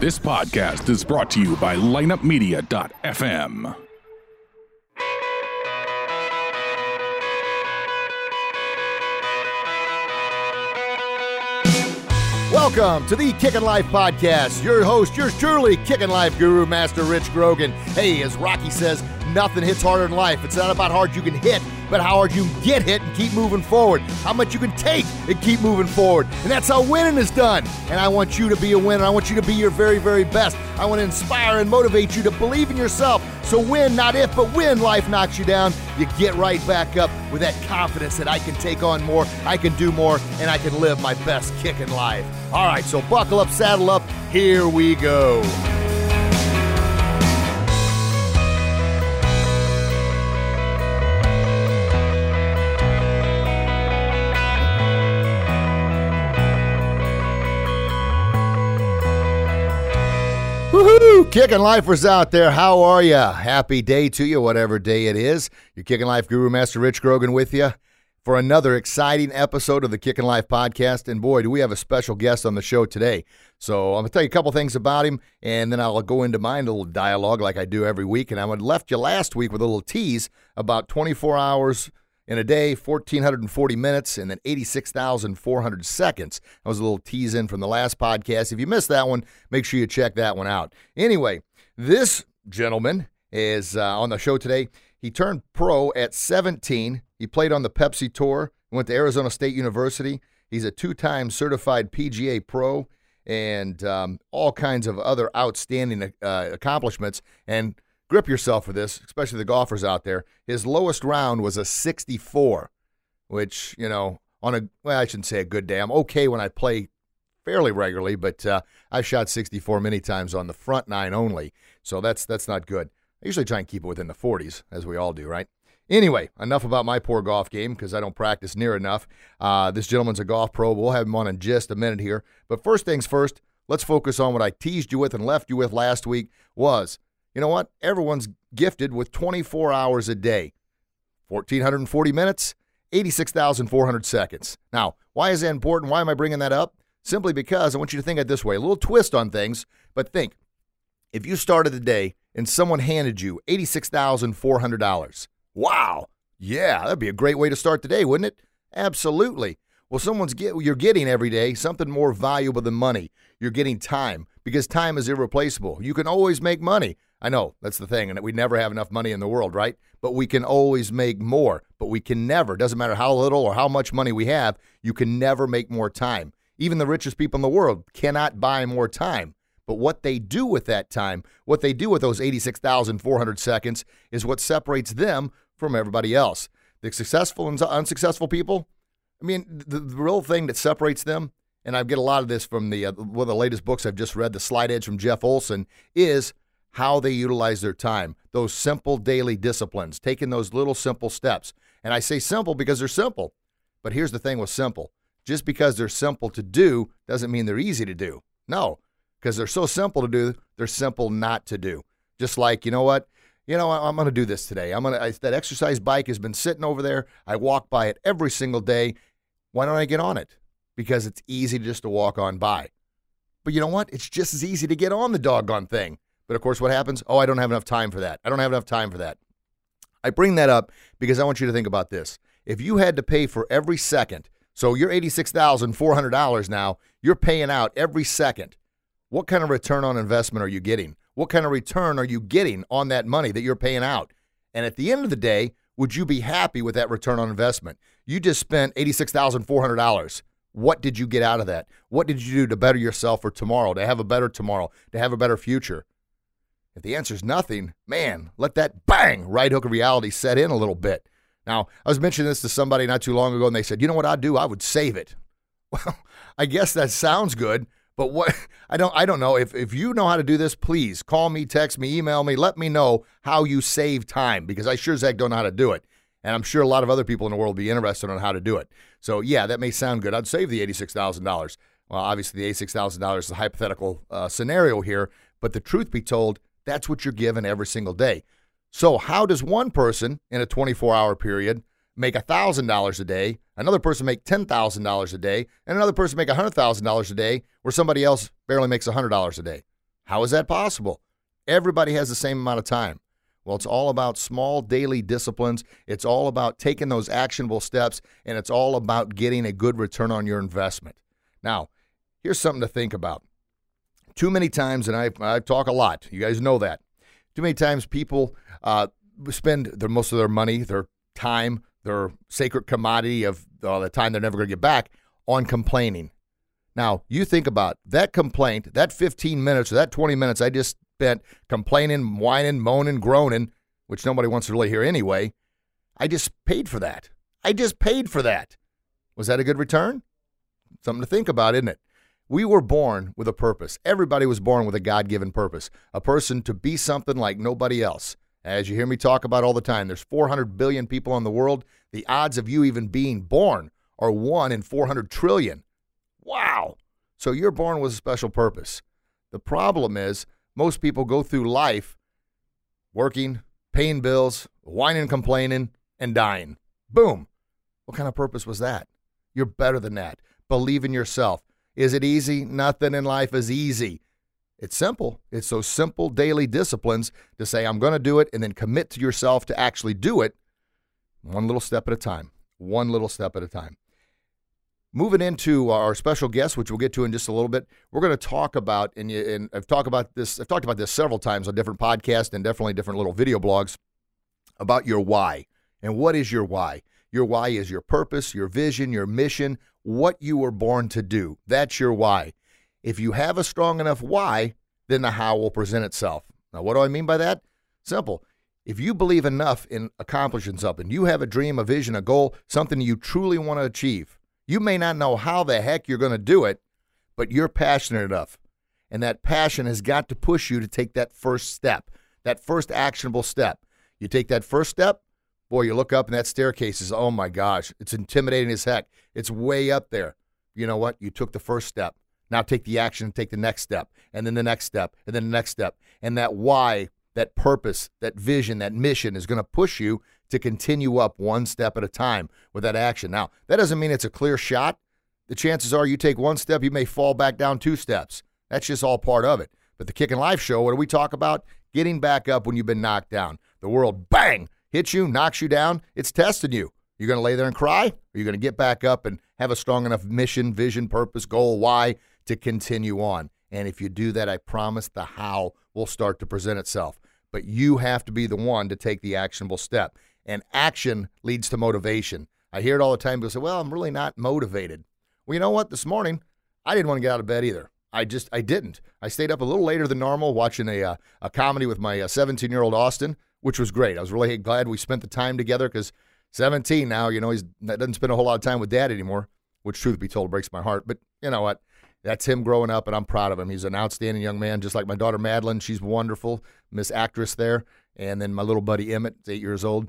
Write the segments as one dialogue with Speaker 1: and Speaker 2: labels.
Speaker 1: This podcast is brought to you by lineupmedia.fm.
Speaker 2: Welcome to the Kickin' Life Podcast. Your host, yours truly, Kickin' Life Guru Master Rich Grogan. Hey, as Rocky says, nothing hits harder in life. It's not about how hard you can hit, but how hard you can get hit and keep moving forward. How much you can take and keep moving forward. And that's how winning is done. And I want you to be a winner. I want you to be your very, very best. I want to inspire and motivate you to believe in yourself. So win, not if, but when life knocks you down, you get right back up with that confidence that I can take on more, I can do more, and I can live my best kick in life. All right, so buckle up, saddle up, here we go. Woohoo! Kicking lifers out there, how are you? Happy day to you, whatever day it is. Your Kicking Life Guru Master Rich Grogan with you for another exciting episode of the Kicking Life podcast. And boy, do we have a special guest on the show today. So I'm going to tell you a couple things about him, and then I'll go into my little dialogue like I do every week. And I left you last week with a little tease about 24 hours in a day, 1,440 minutes, and then 86,400 seconds. That was a little tease in from the last podcast. If you missed that one, make sure you check that one out. Anyway, this gentleman is uh, on the show today. He turned pro at 17. He played on the Pepsi Tour, went to Arizona State University. He's a two time certified PGA pro and um, all kinds of other outstanding uh, accomplishments. And grip yourself for this, especially the golfers out there. His lowest round was a 64, which, you know, on a, well, I shouldn't say a good day. I'm okay when I play fairly regularly, but uh, I've shot 64 many times on the front nine only. So that's that's not good. I usually try and keep it within the 40s, as we all do, right? Anyway, enough about my poor golf game because I don't practice near enough. Uh, this gentleman's a golf pro. We'll have him on in just a minute here. But first things first, let's focus on what I teased you with and left you with last week was you know what? Everyone's gifted with 24 hours a day, 1,440 minutes, 86,400 seconds. Now, why is that important? Why am I bringing that up? Simply because I want you to think it this way a little twist on things, but think if you started the day and someone handed you $86,400, wow, yeah, that'd be a great way to start the day, wouldn't it? Absolutely. Well, someone's get you're getting every day something more valuable than money. You're getting time because time is irreplaceable. You can always make money. I know that's the thing, and we never have enough money in the world, right? But we can always make more. But we can never, doesn't matter how little or how much money we have, you can never make more time. Even the richest people in the world cannot buy more time. But what they do with that time, what they do with those 86,400 seconds, is what separates them from everybody else. The successful and unsuccessful people, I mean, the, the real thing that separates them, and I get a lot of this from the uh, one of the latest books I've just read, The Slight Edge from Jeff Olson, is how they utilize their time, those simple daily disciplines, taking those little simple steps. And I say simple because they're simple. But here's the thing with simple just because they're simple to do doesn't mean they're easy to do. No, because they're so simple to do, they're simple not to do. Just like, you know what? You know, I'm going to do this today. I'm going to, that exercise bike has been sitting over there. I walk by it every single day. Why don't I get on it? Because it's easy just to walk on by. But you know what? It's just as easy to get on the doggone thing. But of course, what happens? Oh, I don't have enough time for that. I don't have enough time for that. I bring that up because I want you to think about this. If you had to pay for every second, so you're $86,400 now, you're paying out every second. What kind of return on investment are you getting? What kind of return are you getting on that money that you're paying out? And at the end of the day, would you be happy with that return on investment? You just spent $86,400. What did you get out of that? What did you do to better yourself for tomorrow, to have a better tomorrow, to have a better future? If the answer is nothing, man, let that bang right hook of reality set in a little bit. Now, I was mentioning this to somebody not too long ago, and they said, you know what I'd do? I would save it. Well, I guess that sounds good, but what I don't I don't know. If if you know how to do this, please call me, text me, email me, let me know how you save time because I sure as heck don't know how to do it. And I'm sure a lot of other people in the world will be interested on how to do it. So yeah, that may sound good. I'd save the eighty-six thousand dollars. Well, obviously the eighty-six thousand dollars is a hypothetical uh, scenario here, but the truth be told, that's what you're given every single day. So, how does one person in a 24 hour period make $1,000 a day, another person make $10,000 a day, and another person make $100,000 a day, where somebody else barely makes $100 a day. How is that possible? Everybody has the same amount of time. Well, it's all about small daily disciplines. It's all about taking those actionable steps, and it's all about getting a good return on your investment. Now, here's something to think about. Too many times, and I, I talk a lot, you guys know that. Too many times people uh, spend their, most of their money, their time, their sacred commodity of uh, the time they're never going to get back on complaining. Now, you think about that complaint, that 15 minutes or that 20 minutes I just spent complaining, whining, moaning, groaning, which nobody wants to really hear anyway. I just paid for that. I just paid for that. Was that a good return? Something to think about, isn't it? We were born with a purpose. Everybody was born with a God given purpose, a person to be something like nobody else. As you hear me talk about all the time, there's 400 billion people in the world. The odds of you even being born are 1 in 400 trillion. Wow. So you're born with a special purpose. The problem is, most people go through life working, paying bills, whining, complaining, and dying. Boom. What kind of purpose was that? You're better than that. Believe in yourself. Is it easy? Nothing in life is easy. It's simple. It's those simple daily disciplines to say, I'm going to do it, and then commit to yourself to actually do it one little step at a time. One little step at a time. Moving into our special guest, which we'll get to in just a little bit, we're going to talk about, and, and I've talked about this. I've talked about this several times on different podcasts and definitely different little video blogs about your why and what is your why. Your why is your purpose, your vision, your mission, what you were born to do. That's your why. If you have a strong enough why, then the how will present itself. Now, what do I mean by that? Simple. If you believe enough in accomplishing something, you have a dream, a vision, a goal, something you truly want to achieve, you may not know how the heck you're going to do it, but you're passionate enough. And that passion has got to push you to take that first step, that first actionable step. You take that first step, boy, you look up and that staircase is, oh my gosh, it's intimidating as heck. It's way up there. You know what? You took the first step. Now take the action and take the next step, and then the next step, and then the next step. And that why, that purpose, that vision, that mission is going to push you to continue up one step at a time with that action. Now, that doesn't mean it's a clear shot. The chances are you take one step, you may fall back down two steps. That's just all part of it. But the Kicking Life show, what do we talk about? Getting back up when you've been knocked down. The world, bang, hits you, knocks you down. It's testing you. You're going to lay there and cry, or you're going to get back up and have a strong enough mission, vision, purpose, goal, why to continue on. And if you do that, I promise the how will start to present itself. But you have to be the one to take the actionable step. And action leads to motivation. I hear it all the time. People say, well, I'm really not motivated. Well, you know what? This morning, I didn't want to get out of bed either. I just, I didn't. I stayed up a little later than normal watching a, uh, a comedy with my 17 uh, year old Austin, which was great. I was really glad we spent the time together because 17 now, you know, he's doesn't spend a whole lot of time with dad anymore, which, truth be told, breaks my heart. But you know what? that's him growing up, and I'm proud of him. He's an outstanding young man, just like my daughter Madeline. She's wonderful, Miss Actress there, and then my little buddy Emmett, eight years old.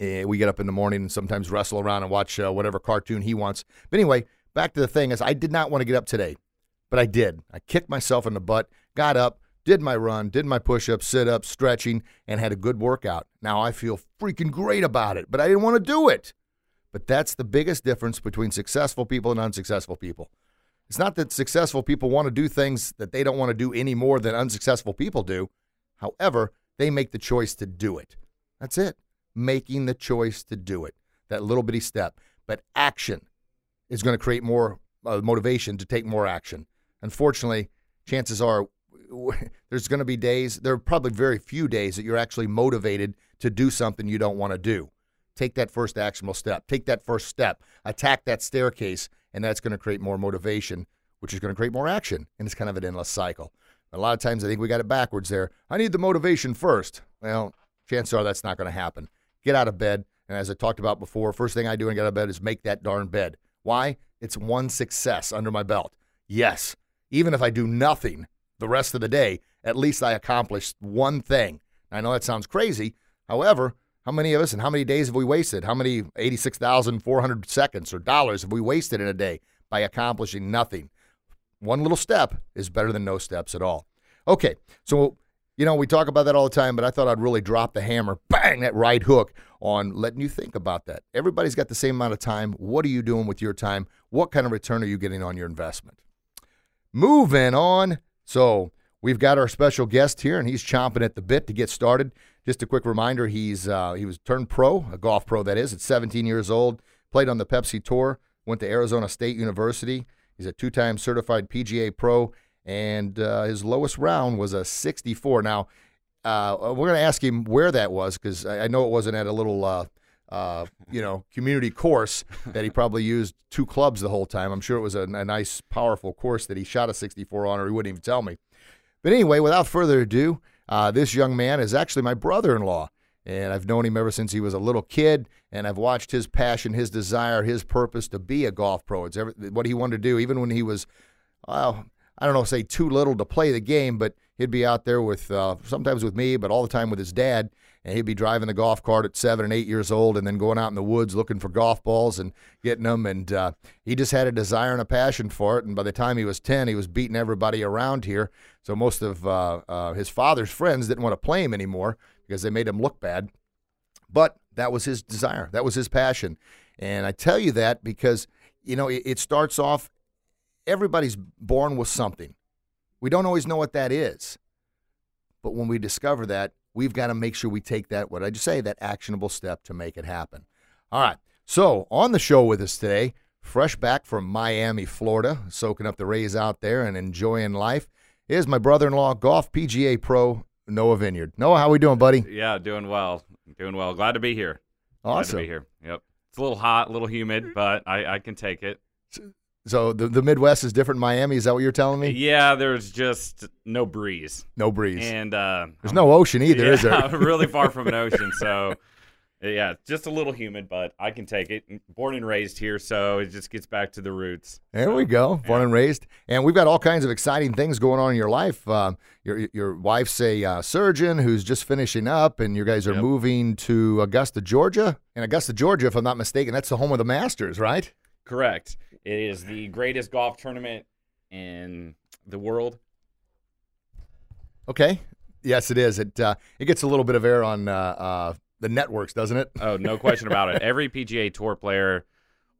Speaker 2: And we get up in the morning and sometimes wrestle around and watch uh, whatever cartoon he wants. But anyway, back to the thing is, I did not want to get up today, but I did. I kicked myself in the butt, got up, did my run, did my push ups, sit ups, stretching, and had a good workout. Now I feel freaking great about it, but I didn't want to do it. But that's the biggest difference between successful people and unsuccessful people. It's not that successful people want to do things that they don't want to do any more than unsuccessful people do. However, they make the choice to do it. That's it. Making the choice to do it. That little bitty step. But action is going to create more uh, motivation to take more action. Unfortunately, chances are there's going to be days, there are probably very few days that you're actually motivated to do something you don't want to do. Take that first actionable step. Take that first step. Attack that staircase and that's going to create more motivation, which is going to create more action. And it's kind of an endless cycle. A lot of times I think we got it backwards there. I need the motivation first. Well, chances are that's not going to happen. Get out of bed. And as I talked about before, first thing I do when I get out of bed is make that darn bed. Why? It's one success under my belt. Yes, even if I do nothing the rest of the day, at least I accomplished one thing. I know that sounds crazy. However, how many of us and how many days have we wasted? How many 86,400 seconds or dollars have we wasted in a day by accomplishing nothing? One little step is better than no steps at all. Okay, so You know, we talk about that all the time, but I thought I'd really drop the hammer, bang, that right hook on letting you think about that. Everybody's got the same amount of time. What are you doing with your time? What kind of return are you getting on your investment? Moving on. So, we've got our special guest here, and he's chomping at the bit to get started. Just a quick reminder: he's uh, he was turned pro, a golf pro that is, at 17 years old. Played on the Pepsi Tour. Went to Arizona State University. He's a two-time certified PGA pro, and uh, his lowest round was a 64. Now, uh, we're going to ask him where that was because I, I know it wasn't at a little. Uh, you know, community course that he probably used two clubs the whole time. I'm sure it was a, a nice, powerful course that he shot a 64 on, or he wouldn't even tell me. But anyway, without further ado, uh, this young man is actually my brother in law. And I've known him ever since he was a little kid, and I've watched his passion, his desire, his purpose to be a golf pro. It's every, what he wanted to do, even when he was, well, I don't know, say too little to play the game, but he'd be out there with, uh, sometimes with me, but all the time with his dad, and he'd be driving the golf cart at seven and eight years old, and then going out in the woods looking for golf balls and getting them. And uh, he just had a desire and a passion for it. And by the time he was ten, he was beating everybody around here. So most of uh, uh, his father's friends didn't want to play him anymore because they made him look bad. But that was his desire. That was his passion. And I tell you that because you know it, it starts off. Everybody's born with something. We don't always know what that is. But when we discover that, we've got to make sure we take that, what I just say, that actionable step to make it happen. All right. So on the show with us today, fresh back from Miami, Florida, soaking up the rays out there and enjoying life, is my brother-in-law, golf PGA pro Noah Vinyard. Noah, how are we doing, buddy?
Speaker 3: Yeah, doing well. Doing well. Glad to be here.
Speaker 2: Awesome.
Speaker 3: Glad to be here. Yep. It's a little hot, a little humid, but I, I can take it.
Speaker 2: So the, the Midwest is different Miami. Is that what you're telling me?
Speaker 3: Yeah, there's just no breeze.
Speaker 2: No breeze.
Speaker 3: And uh,
Speaker 2: there's no ocean either,
Speaker 3: yeah,
Speaker 2: is there?
Speaker 3: really far from an ocean. So, yeah, just a little humid, but I can take it. Born and raised here, so it just gets back to the roots.
Speaker 2: There
Speaker 3: so,
Speaker 2: we go. Born
Speaker 3: yeah.
Speaker 2: and raised. And we've got all kinds of exciting things going on in your life. Uh, your your wife's a uh, surgeon who's just finishing up, and you guys are
Speaker 3: Yep.
Speaker 2: moving to Augusta, Georgia. And Augusta, Georgia, if I'm not mistaken, that's the home of the Masters, right?
Speaker 3: Correct. It is the greatest golf tournament in the world.
Speaker 2: Okay. Yes, it is. It uh, it gets a little bit of air on uh, uh, the networks, doesn't it?
Speaker 3: Oh, no question about it. Every PGA Tour player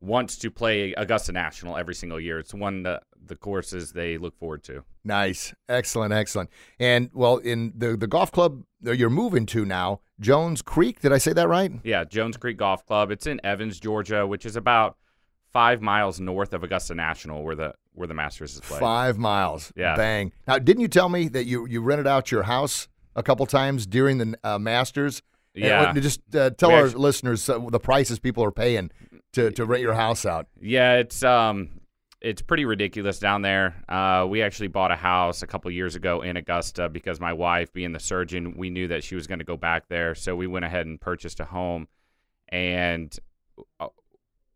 Speaker 3: wants to play Augusta National every single year. It's one of the courses they look forward to.
Speaker 2: Nice, excellent, excellent. And well, in the the golf club that you're moving to now, Jones Creek. Did I say that right?
Speaker 3: Yeah, Jones Creek Golf Club. It's in Evans, Georgia, which is about five miles north of Augusta National, where the where the Masters is played.
Speaker 2: Five miles.
Speaker 3: Yeah.
Speaker 2: Bang. Now, didn't you tell me that you you rented out your house a couple times during the uh, Masters? And
Speaker 3: Yeah.
Speaker 2: what- just uh, tell
Speaker 3: We
Speaker 2: our
Speaker 3: actu-
Speaker 2: listeners uh, the prices people are paying to to rent your house out.
Speaker 3: Yeah, it's um, it's pretty ridiculous down there. Uh, we actually bought a house a couple years ago in Augusta because my wife, being the surgeon, we knew that she was going to go back there, so we went ahead and purchased a home, and uh,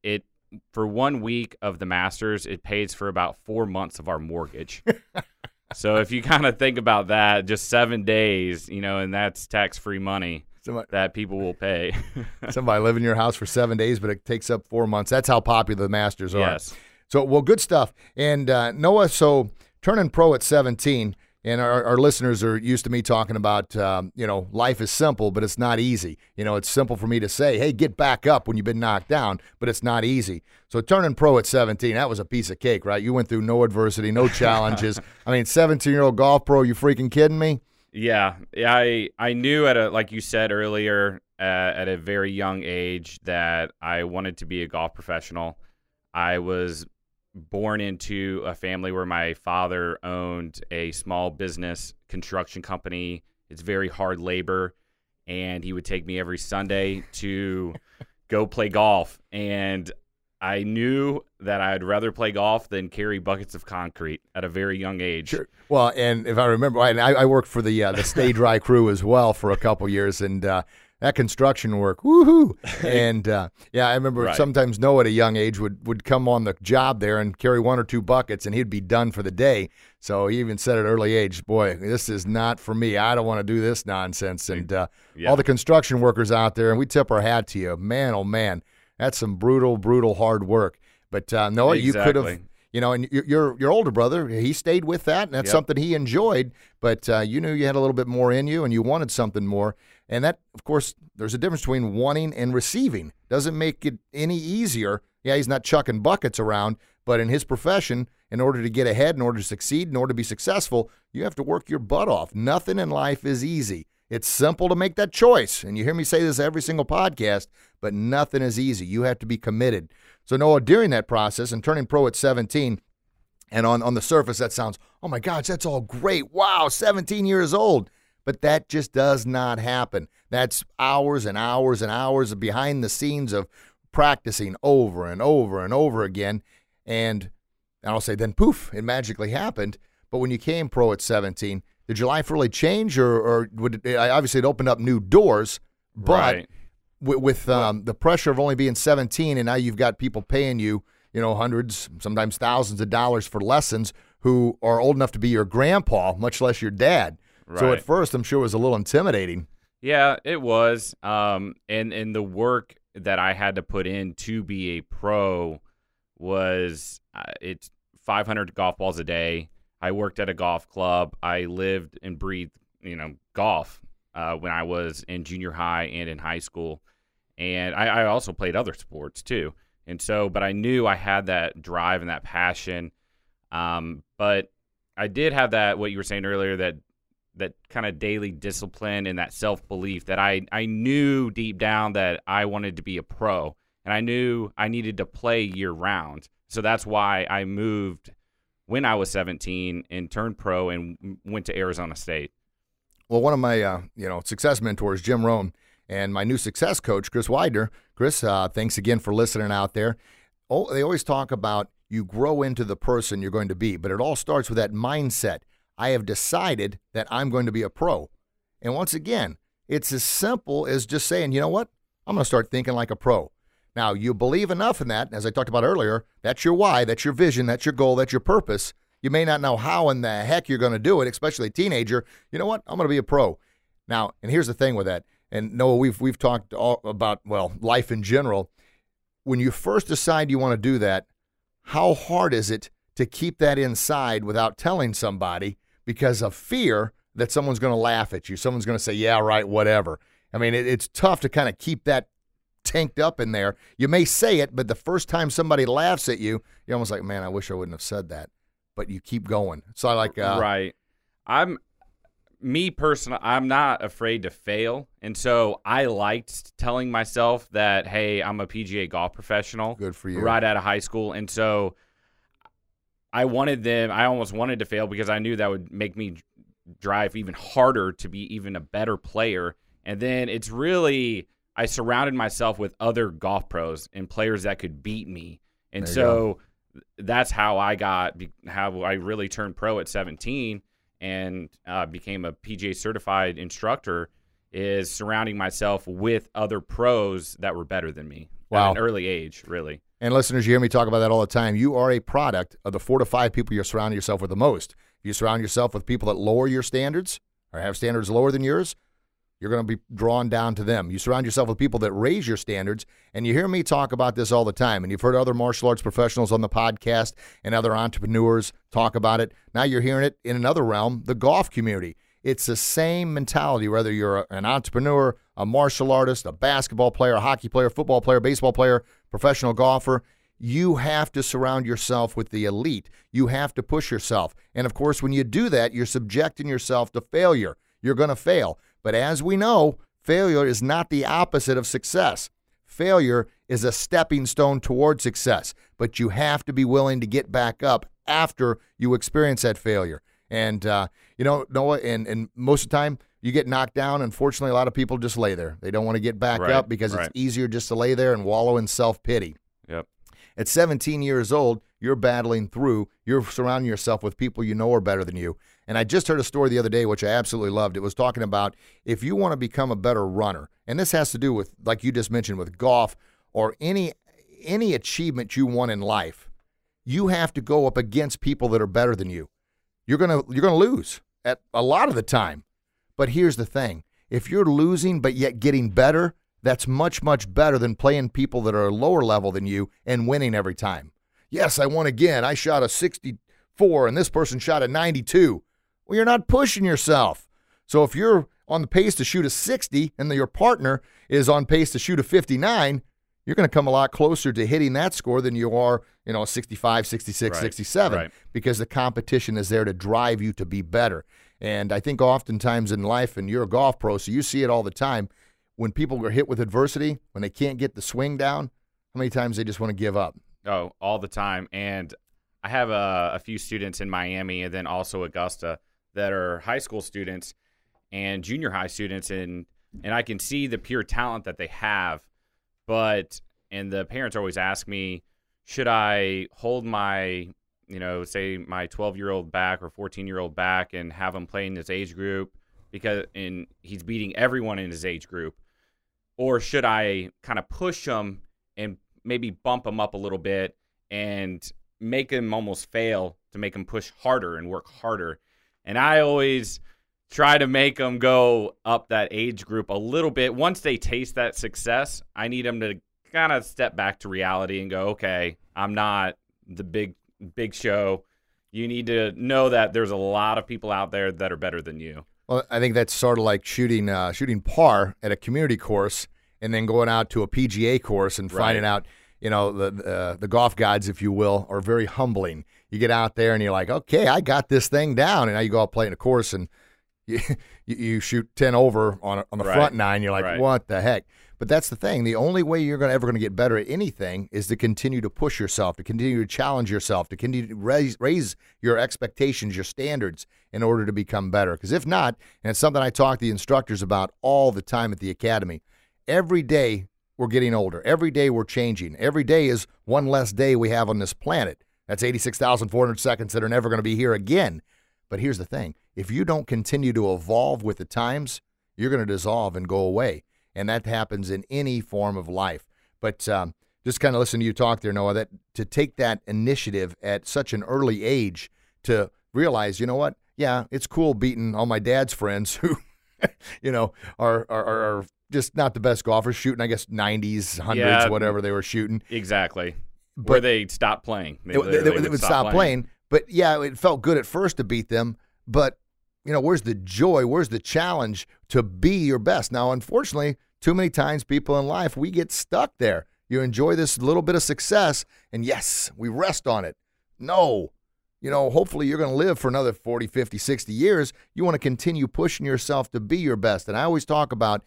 Speaker 3: it for one week of the Masters, it pays for about four months of our mortgage. so if you kind of think about that, just seven days, you know, and that's tax-free money
Speaker 2: Somebody,
Speaker 3: that people will pay.
Speaker 2: somebody live in your house for seven days, but it takes up four months. That's how popular the Masters are.
Speaker 3: yes.
Speaker 2: So, well, good stuff. And uh, Noah, so turning pro at 17, and our, our listeners are used to me talking about, um, you know, life is simple, but it's not easy. You know, it's simple for me to say, hey, get back up when you've been knocked down, but it's not easy. So, turning pro at 17, that was a piece of cake, right? You went through no adversity, no challenges. I mean, 17 year old golf pro, you freaking kidding me?
Speaker 3: Yeah, yeah, I I knew at a like you said earlier uh, at a very young age that I wanted to be a golf professional. I was born into a family where my father owned a small business construction company. It's very hard labor, and he would take me every Sunday to go play golf. And I knew that I'd rather play golf than carry buckets of concrete at a very young age.
Speaker 2: Sure. Well, and if I remember and I, I worked for the uh, the Stay Dry crew as well for a couple years, and uh, that construction work, woohoo! And uh, yeah, I remember
Speaker 3: Right.
Speaker 2: sometimes Noah at a young age would would come on the job there and carry one or two buckets, and he'd be done for the day. So he even said at an early age, "Boy, this is not for me. I don't want to do this nonsense." And uh,
Speaker 3: Yeah.
Speaker 2: all the construction workers out there, and we tip our hat to you, man. Oh man, that's some brutal, brutal hard work. But uh, Noah, you could have you know, and your your, your older brother, he stayed with that, and that's
Speaker 3: Yep.
Speaker 2: something he enjoyed. But uh, you knew you had a little bit more in you, and you wanted something more. And that, of course, there's a difference between wanting and receiving. Doesn't make it any easier. Yeah, he's not chucking buckets around, but in his profession, in order to get ahead, in order to succeed, in order to be successful, you have to work your butt off. Nothing in life is easy. It's simple to make that choice. And you hear me say this every single podcast, but nothing is easy. You have to be committed. So, Noah, during that process and turning pro at 17, and on, on the surface, that sounds, oh my gosh, that's all great. Wow, 17 years old. But that just does not happen. That's hours and hours and hours of behind the scenes of practicing over and over and over again. And, and I'll say, then poof, it magically happened. But when you came pro at 17, did your life really change, or, or would it, obviously it opened up new doors? But
Speaker 3: Right.
Speaker 2: with, with um, the pressure of only being 17 and now you've got people paying you you know hundreds sometimes thousands of dollars for lessons who are old enough to be your grandpa much less your dad so at first i'm sure it was a little intimidating
Speaker 3: Yeah, it was. Um, and and the work that I had to put in to be a pro was uh, it's 500 golf balls a day. I worked at a golf club. I lived and breathed, you know, golf uh, when I was in junior high and in high school, and I, I also played other sports too. And so, but I knew I had that drive and that passion. Um, but I did have that what you were saying earlier that that kind of daily discipline and that self belief that I I knew deep down that I wanted to be a pro and I knew I needed to play year round. So that's why I moved when I was 17 and turned pro and went to Arizona State.
Speaker 2: well one of my uh, you know success mentors jim rohn and my new success coach chris widener chris uh, thanks again for listening out there oh, they always talk about you grow into the person you're going to be but it all starts with that mindset i have decided that i'm going to be a pro. And once again it's as simple as just saying you know what? I'm going to start thinking like a pro. Now you believe enough in that as i talked about earlier that's your why that's your vision that's your goal that's your purpose. You may not know how in the heck you're going to do it especially a teenager. You know what? I'm going to be a pro. Now and here's the thing with that. And noah we've we've talked all about well life in general. When you first decide you want to do that, how hard is it to keep that inside without telling somebody because of fear that someone's going to laugh at you? Someone's going to say, yeah, right, whatever. I mean, it, it's tough to kind of keep that tanked up in there. You may say it, but the first time somebody laughs at you, you're almost like, man, I wish I wouldn't have said that. But you keep going. So I like, uh,
Speaker 3: right. I'm me personally, I'm not afraid to fail. And so I liked telling myself that, hey, I'm a PGA golf professional.
Speaker 2: good for you.
Speaker 3: right out of high school. And so I wanted them, I almost wanted to fail because I knew that would make me drive even harder to be even a better player. And then it's really, I surrounded myself with other golf pros and players that could beat me. And
Speaker 2: There
Speaker 3: so that's how I got, how I really turned pro at 17 and uh, became a PGA certified instructor is surrounding myself with other pros that were better than me
Speaker 2: Wow.
Speaker 3: at an early age, really.
Speaker 2: And listeners, you hear me talk about that all the time. You are a product of the four to five people you're surrounding yourself with the most. If you surround yourself with people that lower your standards or have standards lower than yours, you're going to be drawn down to them. You surround yourself with people that raise your standards, and you hear me talk about this all the time. And you've heard other martial arts professionals on the podcast and other entrepreneurs talk about it. Now you're hearing it in another realm, the golf community. It's the same mentality, whether you're an entrepreneur, a martial artist, a basketball player, a hockey player, football player, baseball player, professional golfer. You have to surround yourself with the elite. You have to push yourself. And of course, when you do that, you're subjecting yourself to failure. You're going to fail. But as we know, failure is not the opposite of success. Failure is a stepping stone toward success, but you have to be willing to get back up after you experience that failure. And uh, you know, Noah, and, and most of the time you get knocked down. Unfortunately, a lot of people just lay there. They don't want to get back
Speaker 3: Right,
Speaker 2: up because
Speaker 3: right.
Speaker 2: it's easier just to lay there and wallow in self pity.
Speaker 3: Yep.
Speaker 2: At 17 years old, you're battling through, you're surrounding yourself with people you know are better than you. And I just heard a story the other day, which I absolutely loved. It was talking about if you want to become a better runner, and this has to do with, like you just mentioned, with golf or any any achievement you want in life, you have to go up against people that are better than you. You're gonna you're gonna lose at a lot of the time. But here's the thing: if you're losing but yet getting better, that's much much better than playing people that are lower level than you and winning every time. Yes, I won again. I shot a 64 and this person shot a 92. Well, you're not pushing yourself. So if you're on the pace to shoot a 60 and your partner is on pace to shoot a 59, you're going to come a lot closer to hitting that score than you are, you know, 65, 66,
Speaker 3: Right,
Speaker 2: 67
Speaker 3: right.
Speaker 2: because the competition is there to drive you to be better. And I think oftentimes in life, and you're a golf pro, so you see it all the time, when people are hit with adversity, when they can't get the swing down, how many times they just want to give up?
Speaker 3: Oh, all the time. And I have a, a few students in Miami and then also Augusta that are high school students and junior high students and and I can see the pure talent that they have. But and the parents always ask me, should I hold my you know, say my 12 year old back or 14 year old back and have him play in his age group because and he's beating everyone in his age group, or should I kind of push him and maybe bump him up a little bit and make him almost fail to make him push harder and work harder. And I always try to make them go up that age group a little bit. Once they taste that success, I need them to kind of step back to reality and go, okay, I'm not the big big show. You need to know that there's a lot of people out there that are better than you.
Speaker 2: Well, I think that's sort of like shooting uh, shooting par at a community course and then going out to a PGA course and finding
Speaker 3: Right.
Speaker 2: out, you know, the uh, the golf gods, if you will, are very humbling. You get out there and you're like, okay, I got this thing down, and now you go out playing a course and you you, shoot ten over on on the
Speaker 3: Right.
Speaker 2: front nine. You're like,
Speaker 3: Right.
Speaker 2: what the heck? But that's the thing. The only way you're gonna, ever going to get better at anything is to continue to push yourself, to continue to challenge yourself, to continue to raise, raise your expectations, your standards in order to become better. Because if not, and it's something I talk to the instructors about all the time at the academy, every day we're getting older. Every day we're changing. Every day is one less day we have on this planet. That's 86,400 seconds that are never going to be here again. But here's the thing if you don't continue to evolve with the times, you're going to dissolve and go away. And that happens in any form of life. But um, just kind of listen to you talk there, Noah, that to take that initiative at such an early age to realize, you know what? Yeah, it's cool beating all my dad's friends who, you know, are, are, are just not the best golfers shooting, I guess, 90s, 100s,
Speaker 3: Yeah.
Speaker 2: whatever they were shooting.
Speaker 3: Exactly.
Speaker 2: But-
Speaker 3: Where they stop playing.
Speaker 2: They, they- they- they would stop playing. But yeah, it felt good at first to beat them. But you know, where's the joy? Where's the challenge to be your best? Now, unfortunately, too many times people in life we get stuck there. You enjoy this little bit of success, and yes, we rest on it. No. You know, hopefully you're going to live for another 40, 50, 60 years. You want to continue pushing yourself to be your best. And I always talk about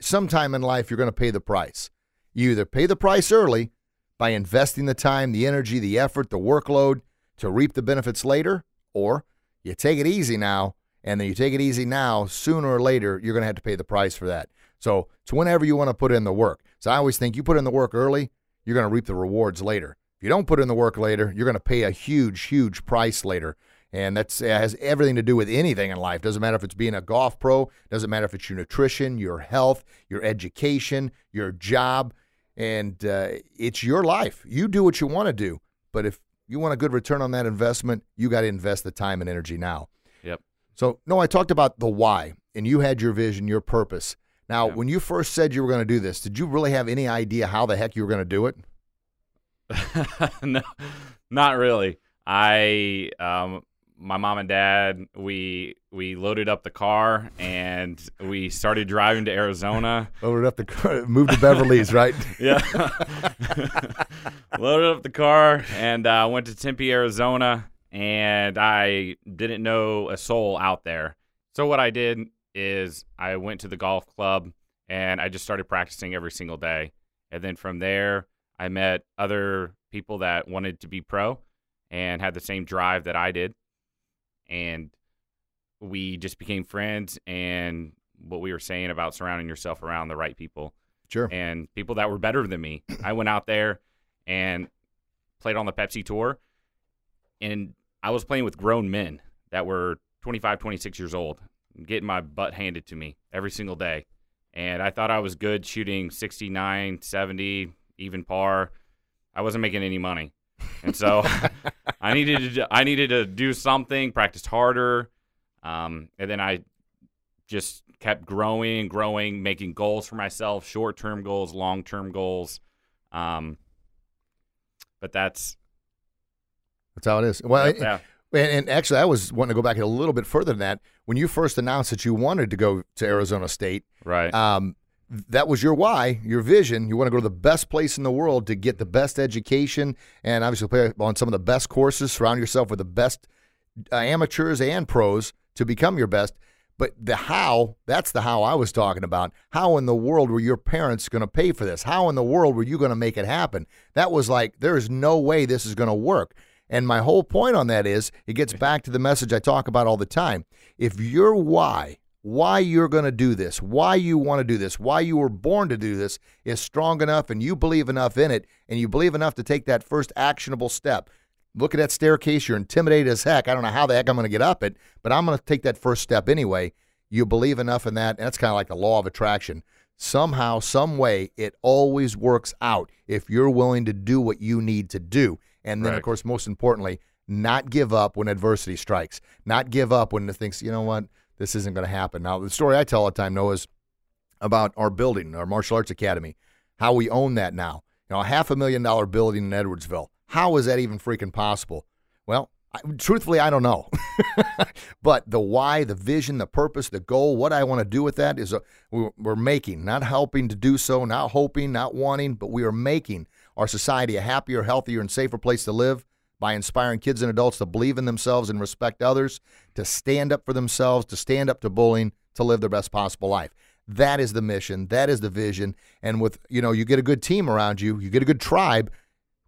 Speaker 2: sometime in life you're going to pay the price. You either pay the price early by investing the time, the energy, the effort, the workload to reap the benefits later, or you take it easy now, and then you take it easy now, sooner or later, you're going to have to pay the price for that. So it's whenever you want to put in the work. So I always think you put in the work early, you're going to reap the rewards later. If you don't put in the work later, you're going to pay a huge, huge price later. And that's it has everything to do with anything in life. Doesn't matter if it's being a golf pro, doesn't matter if it's your nutrition, your health, your education, your job, and uh, it's your life. You do what you want to do, but if you want a good return on that investment, you got to invest the time and energy now.
Speaker 3: Yep.
Speaker 2: So, no, I talked about the why, and you had your vision, your purpose. Now,
Speaker 3: Yeah.
Speaker 2: when you first said you were going to do this, did you really have any idea how the heck you were going to do it?
Speaker 3: no, not really. I, um, my mom and dad, we we loaded up the car and we started driving to Arizona.
Speaker 2: Loaded up the car, moved to Beverly's, right?
Speaker 3: Yeah, loaded up the car and uh, went to Tempe, Arizona, and I didn't know a soul out there. So what I did is I went to the golf club and I just started practicing every single day. And then from there, I met other people that wanted to be pro and had the same drive that I did. And we just became friends and what we were saying about surrounding yourself around the right people
Speaker 2: Sure.
Speaker 3: and people that were better than me. I went out there and played on the Pepsi tour and I was playing with grown men that were 25, 26 years old, getting my butt handed to me every single day. And I thought I was good shooting 69, 70, even par. I wasn't making any money. And so I needed to I needed to do something, practice harder. Um, and then I just kept growing and growing, making goals for myself, short term goals, long term goals. Um, but that's
Speaker 2: That's how it is. Well,
Speaker 3: Yeah.
Speaker 2: and, and actually, I was wanting to go back a little bit further than that. When you first announced that you wanted to go to Arizona State,
Speaker 3: Right.
Speaker 2: um, that was your why, your vision. You want to go to the best place in the world to get the best education and obviously play on some of the best courses. Surround yourself with the best uh, amateurs and pros to become your best. But the how, that's the how I was talking about. How in the world were your parents going to pay for this? How in the world were you going to make it happen? That was like, there is no way this is going to work. And my whole point on that is it gets back to the message I talk about all the time. If your why, why you're going to do this, why you want to do this, why you were born to do this is strong enough and you believe enough in it and you believe enough to take that first actionable step. Look at that staircase, you're intimidated as heck. I don't know how the heck I'm going to get up it, but I'm going to take that first step anyway. You believe enough in that, and that's kind of like the law of attraction. Somehow, some way, it always works out if you're willing to do what you need to do. And then, of course, most importantly, not give up when adversity strikes. Not give up when it thinks, you know what, this isn't going to happen. Now, the story I tell all the time, Noah, is about our building, our martial arts academy, how we own that now. You know, a half a million dollar building in Edwardsville. How is that even freaking possible? Well, I, truthfully, I don't know. but the why, the vision, the purpose, the goal, what I want to do with that is a, we're, we're making, not helping to do so, not hoping, not wanting, but we are making our society a happier, healthier, and safer place to live by inspiring kids and adults to believe in themselves and respect others, to stand up for themselves, to stand up to bullying, to live their best possible life. That is the mission. That is the vision. And with, you know, you get a good team around you, you get a good tribe,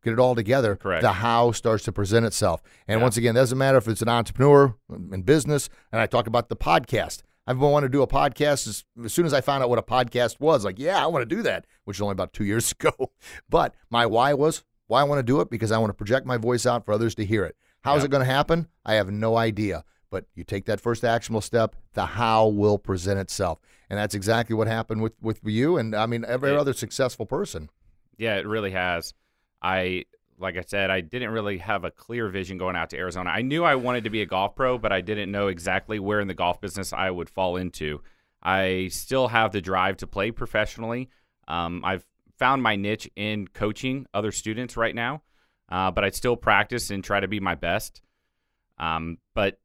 Speaker 2: get it all together.
Speaker 3: Correct.
Speaker 2: The how starts to present itself. And
Speaker 3: Yeah.
Speaker 2: once again, it doesn't matter if it's an entrepreneur in business. And I talk about the podcast. I've been wanting to do a podcast as, as soon as I found out what a podcast was. Like, yeah, I want to do that, which is only about two years ago. But my why was why I want to do it because I want to project my voice out for others to hear it. How's
Speaker 3: Yeah.
Speaker 2: it going to happen? I have no idea. But you take that first actionable step, the how will present itself. And that's exactly what happened with, with you and I mean every other successful person.
Speaker 3: Yeah, it really has. I like I said, I didn't really have a clear vision going out to Arizona. I knew I wanted to be a golf pro, but I didn't know exactly where in the golf business I would fall into. I still have the drive to play professionally. Um, I've found my niche in coaching other students right now, uh, but I still practice and try to be my best. Um, but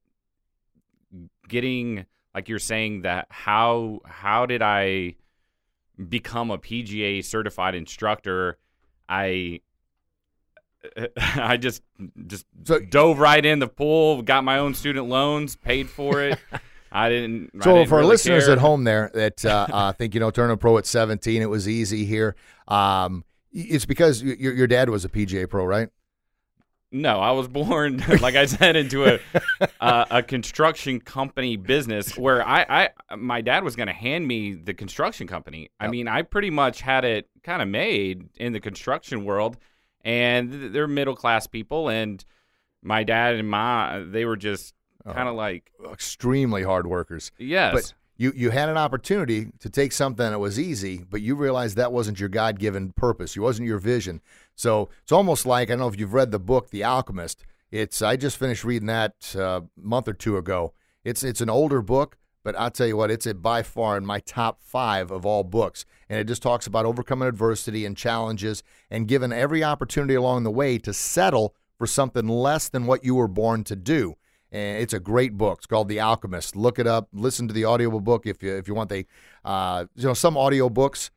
Speaker 3: getting like you're saying that how how did I become a PGA certified instructor? I I just just
Speaker 2: So-
Speaker 3: dove right in the pool, got my own student loans, paid for it. I didn't. I
Speaker 2: So
Speaker 3: didn't
Speaker 2: for our
Speaker 3: really
Speaker 2: listeners
Speaker 3: care.
Speaker 2: at home there that uh, uh, think you know turning pro at 17, it was easy here. Um, it's because your your dad was a PGA pro, right?
Speaker 3: No, I was born, like I said, into a uh, a construction company business where I, I my dad was going to hand me the construction company. I mean, I pretty much had it kind of made in the construction world, and they're middle class people, and my dad and my they were just
Speaker 2: Oh.
Speaker 3: kind of like
Speaker 2: Extremely hard workers.
Speaker 3: yes,
Speaker 2: But you you had an opportunity to take something that was easy, but you realized that wasn't your God given purpose. It wasn't your vision. So it's almost like I don't know if you've read the book The Alchemist. It's I just finished reading that uh, month or two ago. It's it's an older book, but I'll tell you what, it's by far in my top five of all books, and it just talks about overcoming adversity and challenges and given every opportunity along the way to settle for something less than what you were born to do and it's a great book. It's called The Alchemist. Look it up. Listen to the audio book if you if you want. They, uh, you know, some audio books,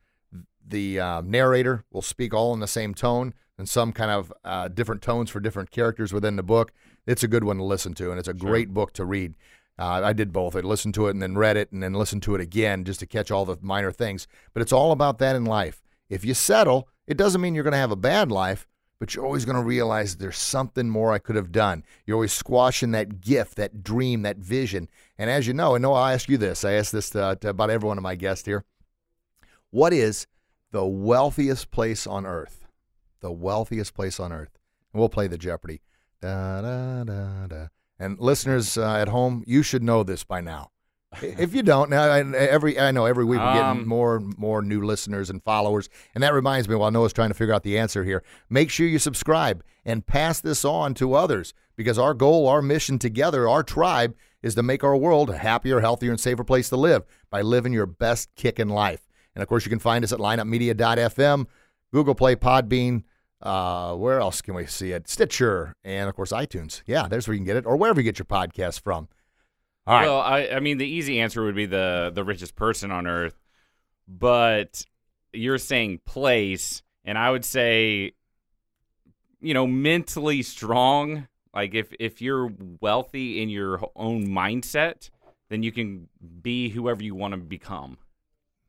Speaker 2: the uh, narrator will speak all in the same tone, and some kind of uh, different tones for different characters within the book. It's a good one to listen to, and it's a great book to read. Uh, I did both. I listened to it and then read it, and then listened to it again just to catch all the minor things. But it's all about that in life. If you settle, it doesn't mean you're going to have a bad life but you're always going to realize there's something more I could have done. You're always squashing that gift, that dream, that vision. And as you know, and Noah, I'll ask you this. I ask this to, to about every one of my guests here. What is the wealthiest place on earth? The wealthiest place on earth. And we'll play the Jeopardy. Da, da, da, da. And listeners uh, at home, you should know this by now. if you don't, now I, every I know every week we're getting
Speaker 3: Um,
Speaker 2: more and more new listeners and followers, and that reminds me. While Noah's trying to figure out the answer here, make sure you subscribe and pass this on to others because our goal, our mission together, our tribe is to make our world a happier, healthier, and safer place to live by living your best kick in life. And of course, you can find us at lineupmedia.fm, Google Play, Podbean, Uh, where else can we see it? Stitcher and of course iTunes. Yeah, there's where you can get it, or wherever you get your podcast from. All right.
Speaker 3: Well, I, I mean, the easy answer would be the the richest person on earth, but you're saying place, and I would say, you know, mentally strong. Like if if you're wealthy in your own mindset, then you can be whoever you want to become.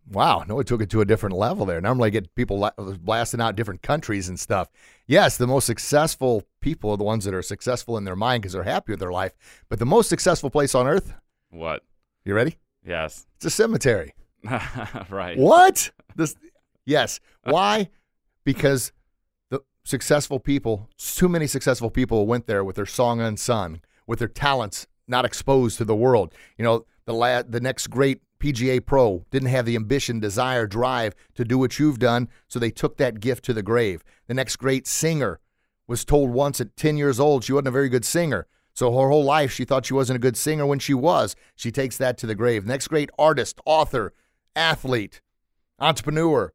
Speaker 2: Wow, no, it took it to a different level there. Normally, I get people blasting out different countries and stuff. Yes, the most successful people are the ones that are successful in their mind because they're happy with their life. But the most successful place on earth,
Speaker 3: What?
Speaker 2: you ready?
Speaker 3: Yes.
Speaker 2: It's a cemetery.
Speaker 3: right.
Speaker 2: What? This? Yes. Why? Because the successful people, too many successful people went there with their song unsung, with their talents not exposed to the world. You know, the la- the next great PGA pro didn't have the ambition, desire, drive to do what you've done, so they took that gift to the grave. The next great singer was told once at 10 years old she wasn't a very good singer. So her whole life she thought she wasn't a good singer when she was. She takes that to the grave. Next great artist, author, athlete, entrepreneur.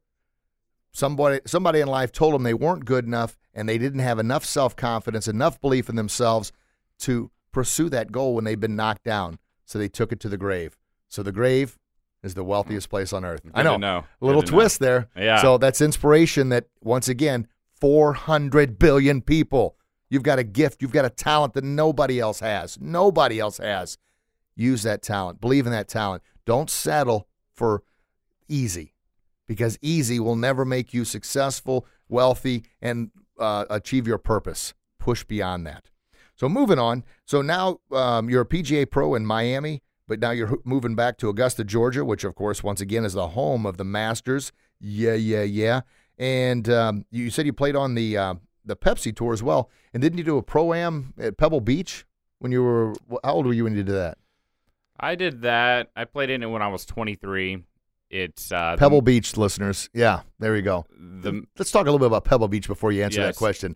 Speaker 2: Somebody somebody in life told them they weren't good enough and they didn't have enough self-confidence, enough belief in themselves to pursue that goal when they've been knocked down. So they took it to the grave. So the grave is the wealthiest place on earth. I know.
Speaker 3: know.
Speaker 2: A little
Speaker 3: Good to know.
Speaker 2: twist there.
Speaker 3: Yeah.
Speaker 2: So that's inspiration that once again, 400 billion people. You've got a gift, you've got a talent that nobody else has. Nobody else has. Use that talent. Believe in that talent. Don't settle for easy because easy will never make you successful, wealthy, and uh, achieve your purpose. Push beyond that. So moving on. So now um, you're a PGA pro in Miami, but now you're moving back to Augusta, Georgia, which of course, once again, is the home of the Masters. Yeah, yeah, yeah. And um, you said you played on the uh, the Pepsi tour as well. And didn't you do a pro am at Pebble Beach when you were? How old were you when you did that?
Speaker 3: I did that. I played in it when I was 23. It's uh, the-
Speaker 2: Pebble Beach, listeners. Yeah, there you go.
Speaker 3: The,
Speaker 2: Let's talk a little bit about Pebble Beach before you answer that question.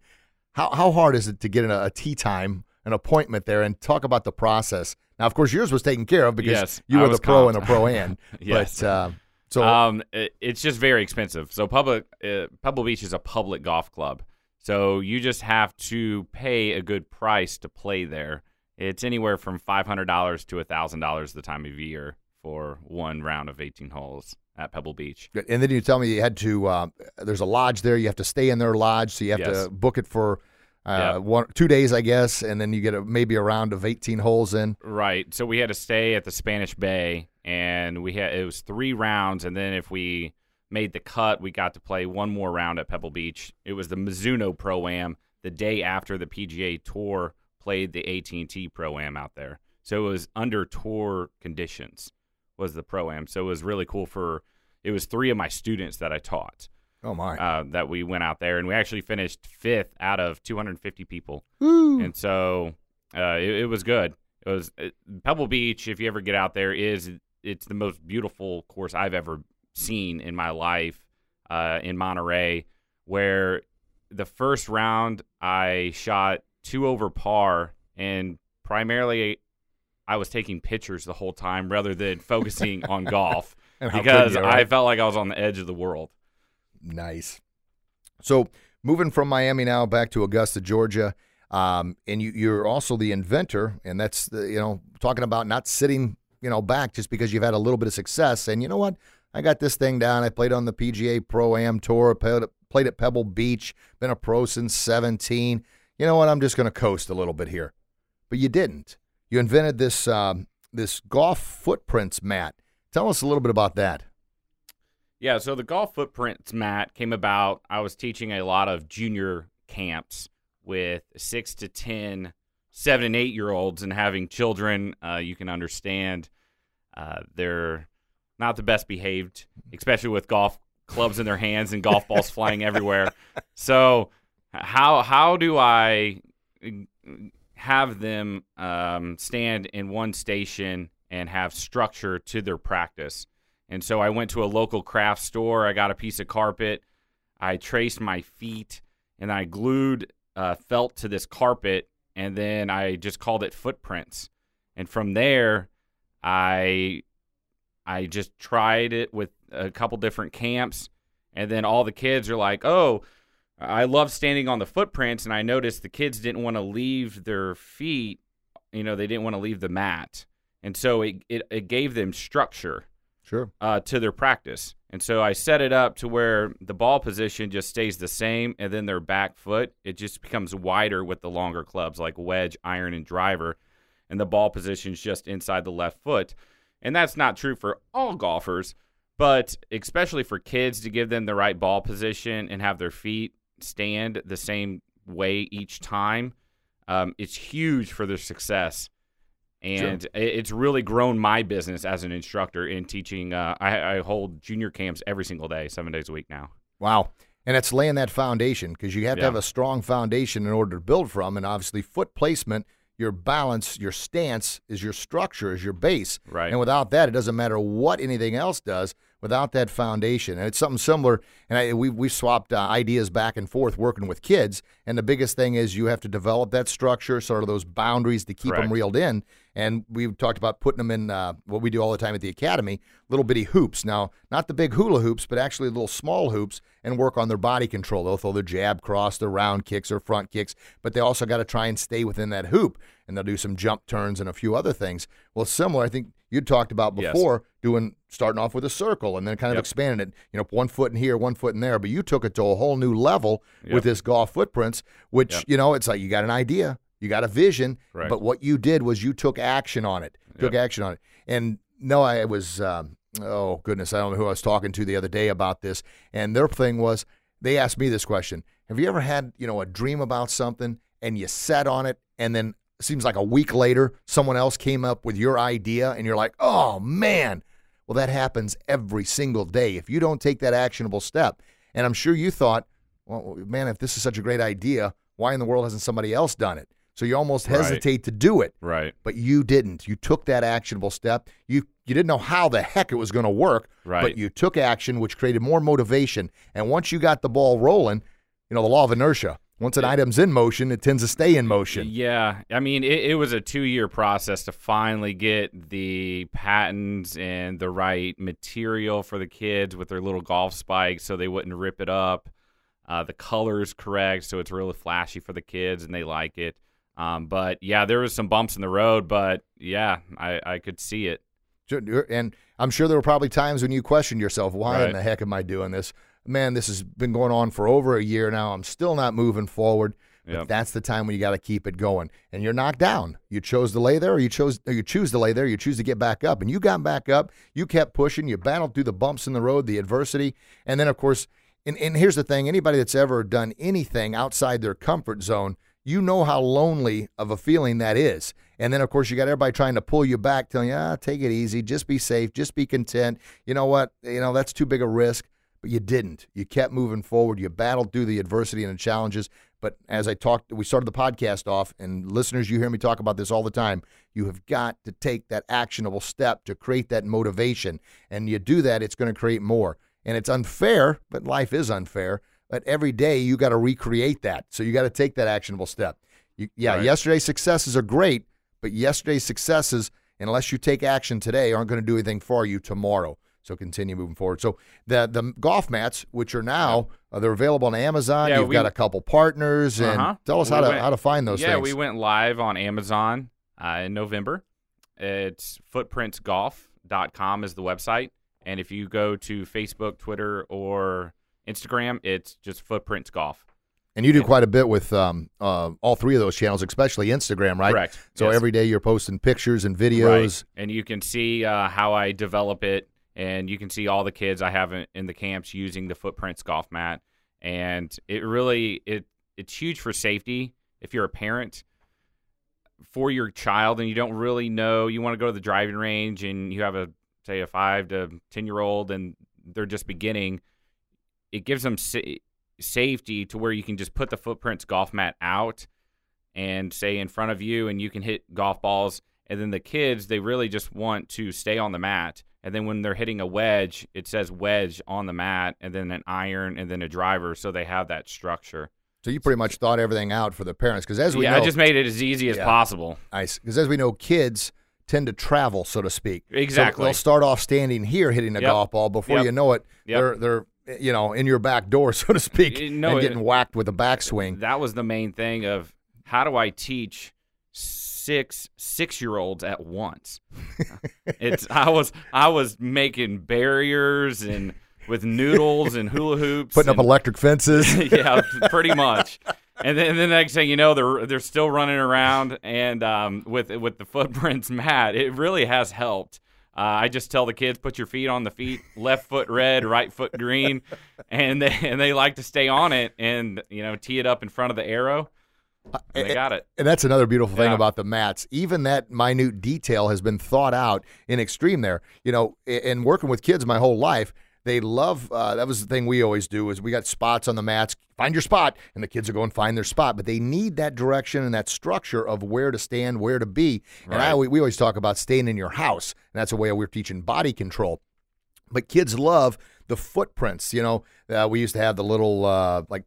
Speaker 2: How how hard is it to get a, a tee time, an appointment there, and talk about the process? Now, of course, yours was taken care of because
Speaker 3: Yes,
Speaker 2: you
Speaker 3: I
Speaker 2: were the pro
Speaker 3: comped.
Speaker 2: and a pro and.
Speaker 3: Yes.
Speaker 2: But uh, so
Speaker 3: um, it, it's just very expensive. So public uh, Pebble Beach is a public golf club, so you just have to pay a good price to play there. It's anywhere from five hundred dollars to thousand dollars the time of year for one round of eighteen holes at Pebble Beach.
Speaker 2: and then you tell me you had to. Uh, there's a lodge there. You have to stay in their lodge, so you have
Speaker 3: Yes.
Speaker 2: to book it for. Uh,
Speaker 3: Yeah.
Speaker 2: one, two days, I guess, and then you get a, maybe a round of 18 holes in.
Speaker 3: Right. So we had to stay at the Spanish Bay, and we had it was three rounds, and then if we made the cut, we got to play one more round at Pebble Beach. It was the Mizuno Pro Am the day after the PGA Tour played the AT&T Pro Am out there. So it was under tour conditions was the Pro Am. So it was really cool for it was three of my students that I taught
Speaker 2: Oh my!
Speaker 3: uh, that we went out there, and we actually finished fifth out of 250 people.
Speaker 2: Woo.
Speaker 3: And so uh, it, it was good. It was it, Pebble Beach. If you ever get out there, is it's the most beautiful course I've ever seen in my life uh, in Monterey. Where the first round I shot two over par, and primarily I was taking pictures the whole time rather than focusing on golf because
Speaker 2: you,
Speaker 3: I felt like I was on the edge of the world.
Speaker 2: Nice. So moving from Miami now back to Augusta, Georgia, um, and you, you're also the inventor, and that's the, you know talking about not sitting you know back just because you've had a little bit of success, and you know what, I got this thing down. I played on the PGA Pro Am Tour, played, at Pebble Beach, been a pro since 17. You know what, I'm just going to coast a little bit here, but you didn't. You invented this um, this golf footprints mat. Tell us a little bit about that.
Speaker 3: Yeah, so the golf footprints mat came about. I was teaching a lot of junior camps with six to ten, seven and eight year olds, and having children. Uh, you can understand uh, they're not the best behaved, especially with golf clubs in their hands and golf balls flying everywhere. So, how how do I have them um, stand in one station and have structure to their practice? And so I went to a local craft store. I got a piece of carpet. I traced my feet and I glued uh, felt to this carpet. And then I just called it footprints. And from there, I I just tried it with a couple different camps. And then all the kids are like, oh, I love standing on the footprints, and I noticed the kids didn't want to leave their feet. You know, they didn't want to leave the mat, and so it it, it gave them structure
Speaker 2: Sure.
Speaker 3: uh, to their practice. And so I set it up to where the ball position just stays the same, and then their back foot it just becomes wider with the longer clubs like wedge, iron, and driver, and the ball position's just inside the left foot. And that's not true for all golfers, but especially for kids to give them the right ball position and have their feet stand the same way each time. Um, it's huge for their success and it it's really grown my business as an instructor in teaching. Uh, I, I hold junior camps every single day, seven days a week now.
Speaker 2: Wow. And it's laying that foundation because you have to have a strong foundation in order to build from. And obviously, foot placement, your balance, your stance is your structure, is your base.
Speaker 3: Right.
Speaker 2: And without that, it doesn't matter what anything else does without that foundation. And it's something similar. And I, we, we've swapped uh, ideas back and forth working with kids. And the biggest thing is you have to develop that structure, sort of those boundaries to keep them reeled in. And we've talked about putting them in uh, what we do all the time at the academy, little bitty hoops. Now, not the big hula hoops, but actually little small hoops and work on their body control. They'll throw their jab cross, their round kicks or front kicks, but they also got to try and stay within that hoop. And they'll do some jump turns and a few other things. Well, similar, I think you talked about
Speaker 3: Yes.
Speaker 2: before doing starting off with a circle and then kind of
Speaker 3: Yep.
Speaker 2: expanding it, you know, one foot in here, one foot in there. But you took it to a whole new level
Speaker 3: Yep.
Speaker 2: with this golf footprints, which,
Speaker 3: Yep.
Speaker 2: you know, it's like you got an idea, you got a vision,
Speaker 3: Correct.
Speaker 2: but what you did was you took action on it, took action on it. And no, I was, um, oh goodness, I don't know who I was talking to the other day about this. And their thing was, they asked me this question Have you ever had, you know, a dream about something and you sat on it and then it seems like a week later someone else came up with your idea and you're like, oh man. Well, that happens every single day if you don't take that actionable step. And I'm sure you thought, well, man, if this is such a great idea, why in the world hasn't somebody else done it? So you almost
Speaker 3: Right.
Speaker 2: hesitate to do it
Speaker 3: Right.
Speaker 2: but you didn't. You took that actionable step. You you didn't know how the heck it was going to work,
Speaker 3: Right.
Speaker 2: but you took action, which created more motivation. And once you got the ball rolling, you know the law of inertia. Once an item's in motion, it tends to stay in motion.
Speaker 3: Yeah, I mean, it, it was a two-year process to finally get the patents and the right material for the kids with their little golf spikes, so they wouldn't rip it up. Uh, the colors correct, so it's really flashy for the kids and they like it. Um, but yeah, there was some bumps in the road, but yeah, I, I could see it.
Speaker 2: And I'm sure there were probably times when you questioned yourself, why in the heck am I doing this? Man, this has been going on for over a year now. I'm still not moving forward. But
Speaker 3: Yep.
Speaker 2: that's the time when you got to keep it going. And you're knocked down. You chose to lay there, or you chose, or you choose to lay there. You choose to get back up, and you got back up. You kept pushing. You battled through the bumps in the road, the adversity, and then of course. And, and here's the thing: anybody that's ever done anything outside their comfort zone, you know how lonely of a feeling that is. And then of course you got everybody trying to pull you back, telling you, ah, take it easy, just be safe, just be content. You know what? You know that's too big a risk but you didn't. You kept moving forward. You battled through the adversity and the challenges. But as I talked, we started the podcast off, and listeners, you hear me talk about this all the time. You have got to take that actionable step to create that motivation. And you do that, it's going to create more. And it's unfair, but life is unfair. But every day you got to recreate that. So you got to take that actionable step. You, yeah,
Speaker 3: Right.
Speaker 2: yesterday's successes are great, but yesterday's successes, unless you take action today, aren't going to do anything for you tomorrow. So continue moving forward. So the the golf mats, which are now uh, they're available on Amazon.
Speaker 3: Yeah,
Speaker 2: You've
Speaker 3: we-
Speaker 2: got a couple partners, and
Speaker 3: Uh-huh.
Speaker 2: tell us
Speaker 3: We
Speaker 2: how to
Speaker 3: went-
Speaker 2: how to find those
Speaker 3: yeah,
Speaker 2: things.
Speaker 3: we went live on Amazon uh, in November. It's footprintsgolf.com is the website. And if you go to Facebook, Twitter, or Instagram, it's just Footprints Golf.
Speaker 2: and you do quite a bit with um, uh, all three of those channels, especially Instagram, right?
Speaker 3: Correct.
Speaker 2: So
Speaker 3: Yes.
Speaker 2: every day you're posting pictures and
Speaker 3: Right.
Speaker 2: videos.
Speaker 3: And you can see uh, how I develop it, and you can see all the kids I have in, in the camps using the Footprints golf mat. And it really it it's huge for safety if you're a parent for your child and you don't really know you want to go to the driving range and you have a say a five to ten year old and they're just beginning. It gives them sa- safety to where you can just put the Footprints golf mat out and say in front of you and you can hit golf balls and then the kids they really just want to stay on the mat and then when they're hitting a wedge it says wedge on the mat and then an iron and then a driver so they have that structure
Speaker 2: So you pretty much thought everything out for the parents because as we
Speaker 3: yeah
Speaker 2: know,
Speaker 3: i just made it as easy as
Speaker 2: Yeah.
Speaker 3: possible
Speaker 2: because as we know, kids tend to travel, so to speak. So
Speaker 3: Exactly.
Speaker 2: they'll start off standing here hitting a
Speaker 3: Yep.
Speaker 2: golf ball. Before
Speaker 3: Yep.
Speaker 2: you know it,
Speaker 3: Yep.
Speaker 2: they're they're you know, in your back door, so to speak,
Speaker 3: Eh, no,
Speaker 2: and
Speaker 3: it-
Speaker 2: getting whacked with a backswing.
Speaker 3: that was the main thing of how do I teach six six year olds at once? it's I was I was making barriers and with noodles and hula hoops,
Speaker 2: Putting up electric fences.
Speaker 3: yeah, pretty much. And then the next thing you know, they're they're still running around, and um, with with the footprints mat, it really has helped. Uh, I just tell the kids, put your feet on the feet, left foot red, right foot green, and they and they like to stay on it, and you know, tee it up in front of the arrow. And they got it.
Speaker 2: And that's another beautiful thing
Speaker 3: Yeah.
Speaker 2: about the mats. Even that minute detail has been thought out in extreme there. You know, in working with kids my whole life, they love uh, that was the thing we always do is we got spots on the mats. Find your spot, and the kids are going and find their spot. But they need that direction and that structure of where to stand, where to be. And I we always talk about staying in your house, and that's a way we're teaching body control. But kids love the footprints. You know, uh, we used to have the little uh, like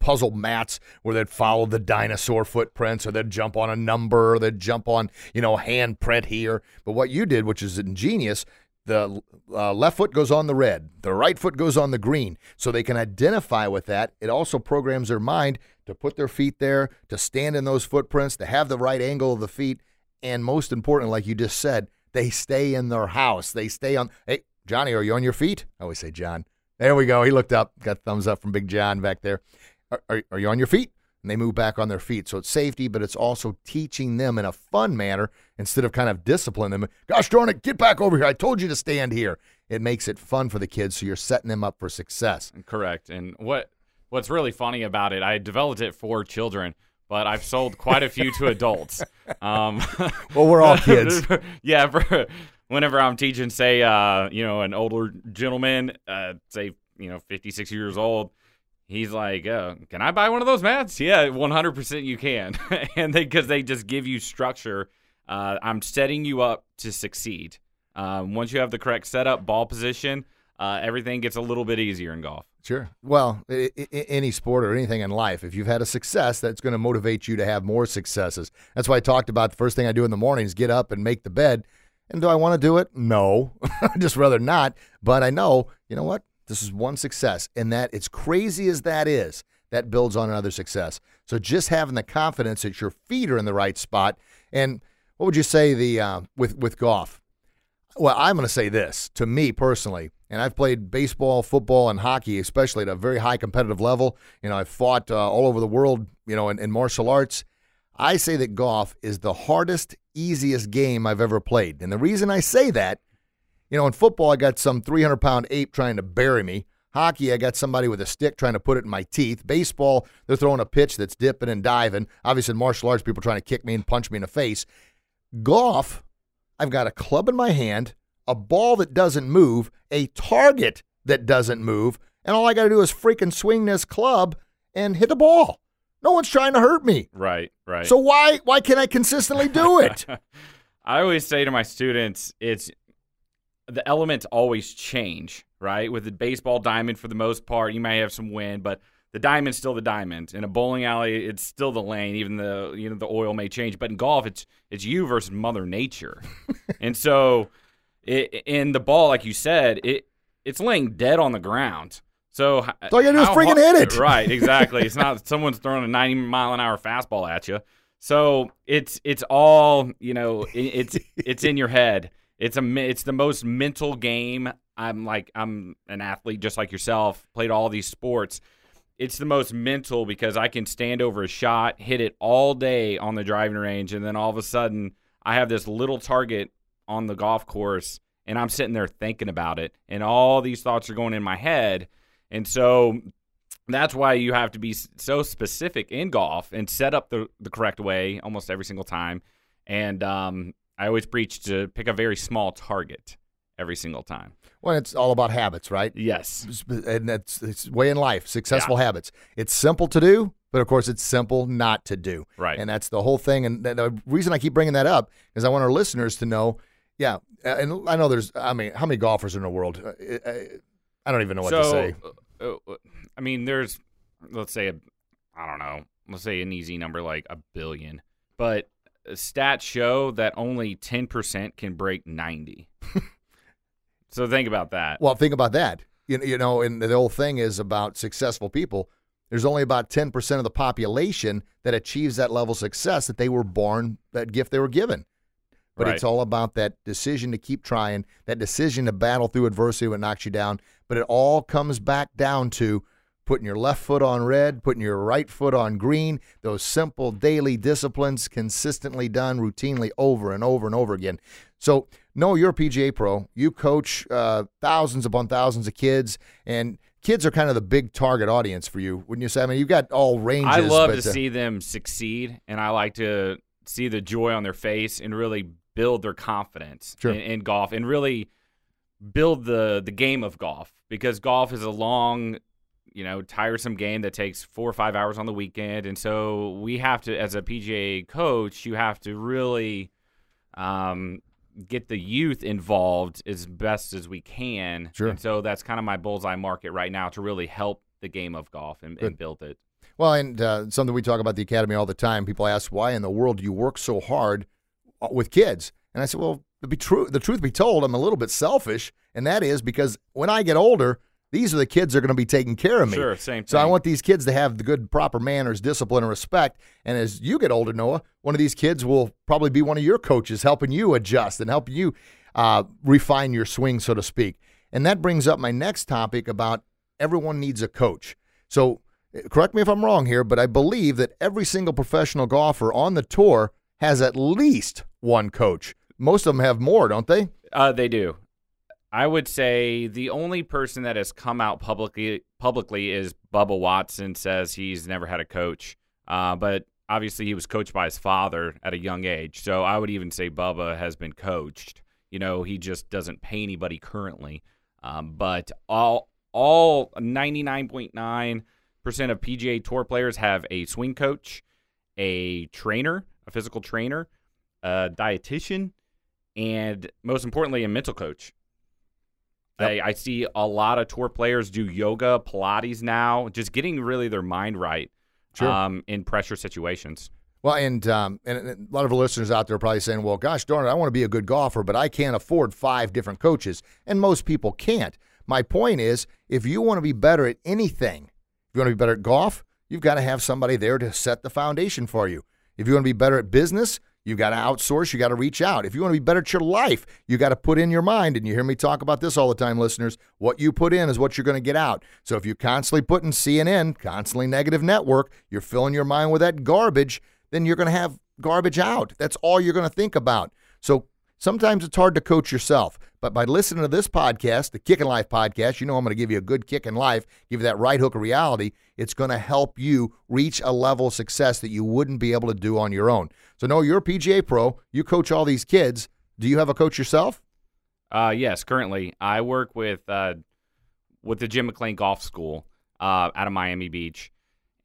Speaker 2: puzzle mats where they'd follow the dinosaur footprints or they'd jump on a number or they'd jump on, you know, handprint here. But what you did, which is ingenious, the uh, left foot goes on the red, the right foot goes on the green. So they can identify with that. It also programs their mind to put their feet there, to stand in those footprints, to have the right angle of the feet. And most important, like you just said, they stay in their house. They stay on. Hey, Johnny, are you on your feet? I always say John. There we go. He looked up, got thumbs up from Big John back there. Are, are, are you on your feet? And they move back on their feet. So it's safety, but it's also teaching them in a fun manner instead of kind of discipline them. Gosh darn it, get back over here. I told you to stand here. It makes it fun for the kids, so you're setting them up for success.
Speaker 3: Correct. And what what's really funny about it, I developed it for children, but I've sold quite a few to adults. Um,
Speaker 2: Well, we're all kids.
Speaker 3: yeah. For, whenever I'm teaching, say, uh, you know, an older gentleman, uh, say, you know, 56 years old, he's like, uh, "Can I buy one of those mats?" Yeah, 100% you can, and because they just give you structure. Uh, I'm setting you up to succeed. Um, once you have the correct setup, ball position, uh, everything gets a little bit easier in golf.
Speaker 2: Sure. Well, any sport or anything in life, if you've had a success, that's going to motivate you to have more successes. That's why I talked about the first thing I do in the morning is get up and make the bed. And do I want to do it? No. Just rather not. But I know, you know what? This is one success. And that, as crazy as that is, that builds on another success. So just having the confidence that your feet are in the right spot. And what would you say the uh, with with golf? Well, I'm going to say this to me personally, and I've played baseball, football, and hockey, especially at a very high competitive level. You know, I've fought uh, all over the world, you know, in, in martial arts. I say that golf is the hardest, easiest game I've ever played. And the reason I say that, you know, in football, I got some 300 pound ape trying to bury me. Hockey, I got somebody with a stick trying to put it in my teeth. Baseball, they're throwing a pitch that's dipping and diving. Obviously, in martial arts, people trying to kick me and punch me in the face. Golf, I've got a club in my hand, a ball that doesn't move, a target that doesn't move, and all I got to do is freaking swing this club and hit the ball. No one's trying to hurt me.
Speaker 3: Right, right.
Speaker 2: So why why can't I consistently do it?
Speaker 3: I always say to my students, it's the elements always change, right? With the baseball diamond, for the most part, you may have some wind, but the diamond's still the diamond. In a bowling alley, it's still the lane, even the you know the oil may change. But in golf, it's it's you versus Mother Nature, and so it, in the ball, like you said, it it's laying dead on the ground. So
Speaker 2: all you gotta do is freaking
Speaker 3: hard-
Speaker 2: hit it.
Speaker 3: Right, exactly. it's not someone's throwing a 90 mile an hour fastball at you. So it's it's all you know. It's it's in your head. It's a it's the most mental game. I'm like I'm an athlete just like yourself. Played all these sports. It's the most mental because I can stand over a shot, hit it all day on the driving range, and then all of a sudden I have this little target on the golf course, and I'm sitting there thinking about it, and all these thoughts are going in my head, and so that's why you have to be so specific in golf and set up the, the correct way almost every single time. And um, I always preach to pick a very small target every single time.
Speaker 2: Well, it's all about habits, right?
Speaker 3: Yes.
Speaker 2: And that's it's way in life, successful habits. It's simple to do, but of course it's simple not to do.
Speaker 3: Right.
Speaker 2: And that's the whole thing. And the- reason I keep bringing that up is I want our listeners to know, yeah, and I know there's, I mean, how many golfers in the world? Uh, uh, I don't even know what
Speaker 3: so,
Speaker 2: to say.
Speaker 3: uh, uh, I mean, there's, let's say, a, I don't know, let's say an easy number like a billion, but stats show that only 10% can break 90. so think about that.
Speaker 2: Well, think about that. you, you know, and the whole thing is about successful people. There's only about 10% of the population that achieves that level of success that they were born, that gift they were given. But
Speaker 3: Right.
Speaker 2: it's all about that decision to keep trying, that decision to battle through adversity when it knocks you down. But it all comes back down to putting your left foot on red, putting your right foot on green, those simple daily disciplines consistently done routinely over and over and over again. So, no, you're a PGA pro. You coach uh, thousands upon thousands of kids, and kids are kind of the big target audience for you, wouldn't you say? I mean, you've got all ranges.
Speaker 3: I love
Speaker 2: but,
Speaker 3: to
Speaker 2: uh,
Speaker 3: see them succeed, and I like to see the joy on their face and really build their confidence
Speaker 2: Sure.
Speaker 3: in, in golf and really build the the game of golf because golf is a long, you know, tiresome game that takes four or five hours on the weekend, and so we have to, as a PGA coach, you have to really um, get the youth involved as best as we can.
Speaker 2: Sure.
Speaker 3: And so that's kind of my bullseye market right now to really help the game of golf and, and build it.
Speaker 2: Well, and uh, something we talk about the academy all the time. People ask, "Why in the world do you work so hard uh, with kids?" And I said, "Well, to be true, the truth be told, I'm a little bit selfish, and that is because when I get older, these are the kids that are going to be taking care of me.
Speaker 3: Sure, same thing.
Speaker 2: So I want these kids to have the good, proper manners, discipline, and respect. And as you get older, Noah, one of these kids will probably be one of your coaches, helping you adjust and helping you uh, refine your swing, so to speak. And that brings up my next topic about everyone needs a coach. So uh, correct me if I'm wrong here, but I believe that every single professional golfer on the tour has at least one coach. Most of them have more, don't they?
Speaker 3: Uh, they do. I would say the only person that has come out publicly publicly is Bubba Watson says he's never had a coach, uh, but obviously he was coached by his father at a young age. So I would even say Bubba has been coached. You know, he just doesn't pay anybody currently. Um, but all all ninety nine point nine percent of PGA Tour players have a swing coach, a trainer, a physical trainer, a dietitian, and most importantly, a mental coach. I, I see a lot of tour players do yoga, Pilates now, just getting really their mind right
Speaker 2: Sure.
Speaker 3: um, in pressure situations.
Speaker 2: Well, and, um, and and a lot of our listeners out there are probably saying, well, gosh darn it, I want to be a good golfer, but I can't afford five different coaches. And most people can't. My point is, if you want to be better at anything, if you want to be better at golf, you've got to have somebody there to set the foundation for you. If you want to be better at business, you got to outsource, you got to reach out. If you want to be better at your life, you got to put in your mind. And you hear me talk about this all the time, listeners. What you put in is what you're going to get out. So if you're constantly putting CNN, constantly negative network, you're filling your mind with that garbage, then you're going to have garbage out. That's all you're going to think about. So sometimes it's hard to coach yourself. But by listening to this podcast, the Kick Life podcast, you know I'm going to give you a good kick in life, give you that right hook of reality. It's going to help you reach a level of success that you wouldn't be able to do on your own. So, no, you're a PGA pro. You coach all these kids. Do you have a coach yourself?
Speaker 3: Uh, yes, currently I work with uh, with the Jim McLean Golf School uh, out of Miami Beach,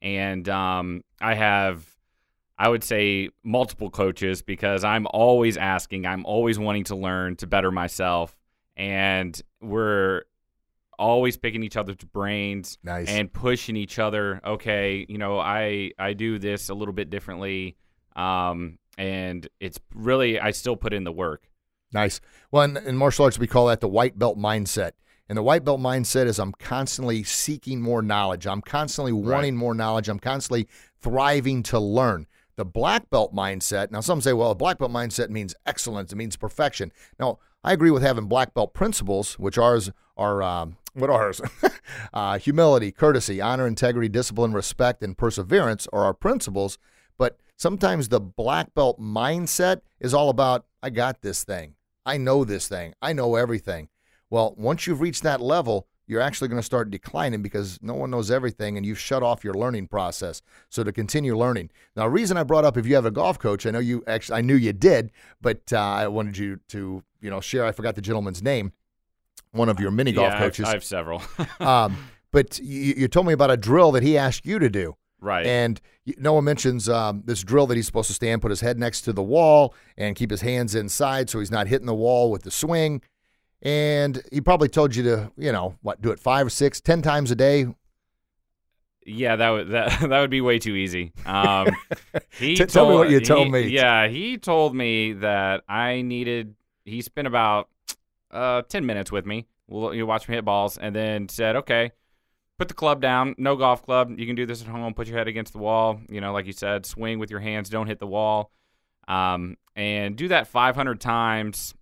Speaker 3: and um, I have I would say multiple coaches because I'm always asking, I'm always wanting to learn to better myself, and we're always picking each other's brains
Speaker 2: Nice.
Speaker 3: and pushing each other. Okay, you know, I I do this a little bit differently, um, and it's really I still put in the work.
Speaker 2: Nice. Well, in, in martial arts, we call that the white belt mindset. And the white belt mindset is I'm constantly seeking more knowledge. I'm constantly wanting more knowledge. I'm constantly thriving to learn. The black belt mindset, now some say, well, a black belt mindset means excellence, it means perfection. Now, I agree with having black belt principles, which ours are, um, what are ours? uh, humility, courtesy, honor, integrity, discipline, respect, and perseverance are our principles. But sometimes the black belt mindset is all about, I got this thing. I know this thing. I know everything. Well, once you've reached that level, you're actually going to start declining because no one knows everything and you've shut off your learning process. So to continue learning. Now, the reason I brought up if you have a golf coach, I know you actually, I knew you did, but uh, I wanted you to, you know, share. I forgot the gentleman's name, one of your mini golf
Speaker 3: yeah,
Speaker 2: coaches.
Speaker 3: I have several.
Speaker 2: um, but you, you told me about a drill that he asked you to do.
Speaker 3: right.
Speaker 2: And Noah mentions um, this drill that he's supposed to stand, put his head next to the wall, and keep his hands inside so he's not hitting the wall with the swing. And he probably told you to, you know, what, do it five or six, ten times a day.
Speaker 3: yeah, that would that that would be way too easy. Um, he
Speaker 2: T- tell me what you
Speaker 3: he-
Speaker 2: told me.
Speaker 3: Yeah, he told me that I needed. He spent about uh, ten minutes with me Well, you watch me hit balls, and then said, okay, put the club down. No golf club. You can do this at home. Put your head against the wall. You know, like you said, swing with your hands. Don't hit the wall. Um, and do that 500 times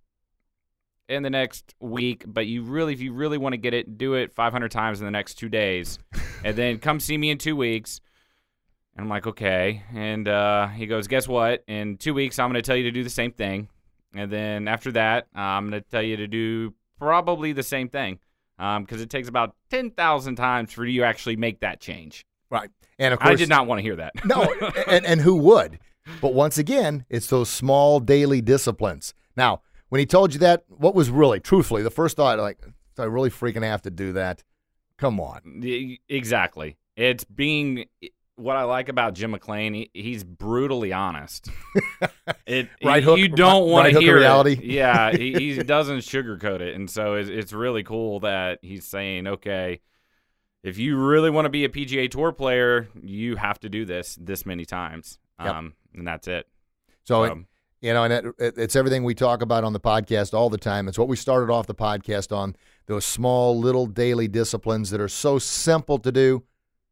Speaker 3: in the next week. But you really, if you really want to get it, do it 500 times in the next two days, and then come see me in two weeks. And I'm like, okay. And uh, he goes, guess what? In two weeks, I'm going to tell you to do the same thing. And then after that, I'm going to tell you to do probably the same thing because um, it takes about 10,000 times for you to actually make that change.
Speaker 2: Right. And of course,
Speaker 3: I did not want to hear that.
Speaker 2: no, and, and who would? But once again, it's those small daily disciplines. Now, when he told you that, what was really, truthfully, the first thought, like, I really freaking have to do that? Come on.
Speaker 3: Exactly. It's being what I like about Jim McLean, he, he's brutally honest.
Speaker 2: It right hook,
Speaker 3: you don't want
Speaker 2: right
Speaker 3: to hear
Speaker 2: reality.
Speaker 3: It. Yeah, he, he doesn't sugarcoat it, and so it's, it's really cool that he's saying, okay, if you really want to be a PGA Tour player, you have to do this this many times, yep. um, and that's it.
Speaker 2: So, so you know, and it, it's everything we talk about on the podcast all the time. It's what we started off the podcast on those small little daily disciplines that are so simple to do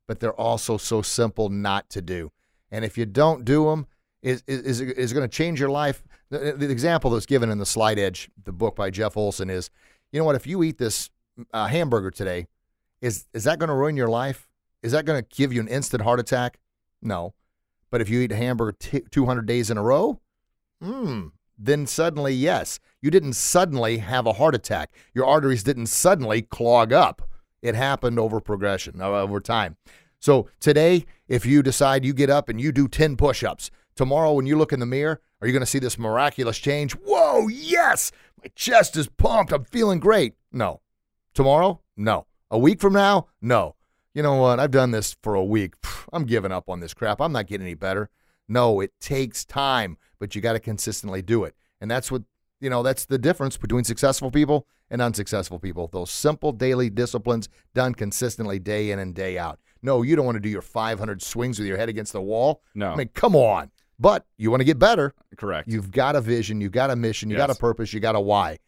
Speaker 2: but they're also so simple not to do. And if you don't do them, is is is going to change your life. The, the, example that's given in the Slight Edge, the book by Jeff Olson, is, you know what? If you eat this uh, hamburger today, is is that going to ruin your life? Is that going to give you an instant heart attack? No. But if you eat a hamburger t- 200 days in a row, hmm, then suddenly yes, you didn't suddenly have a heart attack. Your arteries didn't suddenly clog up. It happened over progression, uh, over time. So today, if you decide you get up and you do 10 push ups, tomorrow when you look in the mirror, are you going to see this miraculous change? Whoa, yes, my chest is pumped. I'm feeling great. No. Tomorrow? No. A week from now? No. You know what? I've done this for a week. I'm giving up on this crap. I'm not getting any better. No, it takes time, but you got to consistently do it. And that's what, you know, that's the difference between successful people and unsuccessful people. Those simple daily disciplines done consistently day in and day out. No, you don't want to do your 500 swings with your head against the wall.
Speaker 3: No.
Speaker 2: I mean, come on. But you want to get better.
Speaker 3: Correct.
Speaker 2: You've got a vision, you've got a mission, you yes. got a purpose, you got a why.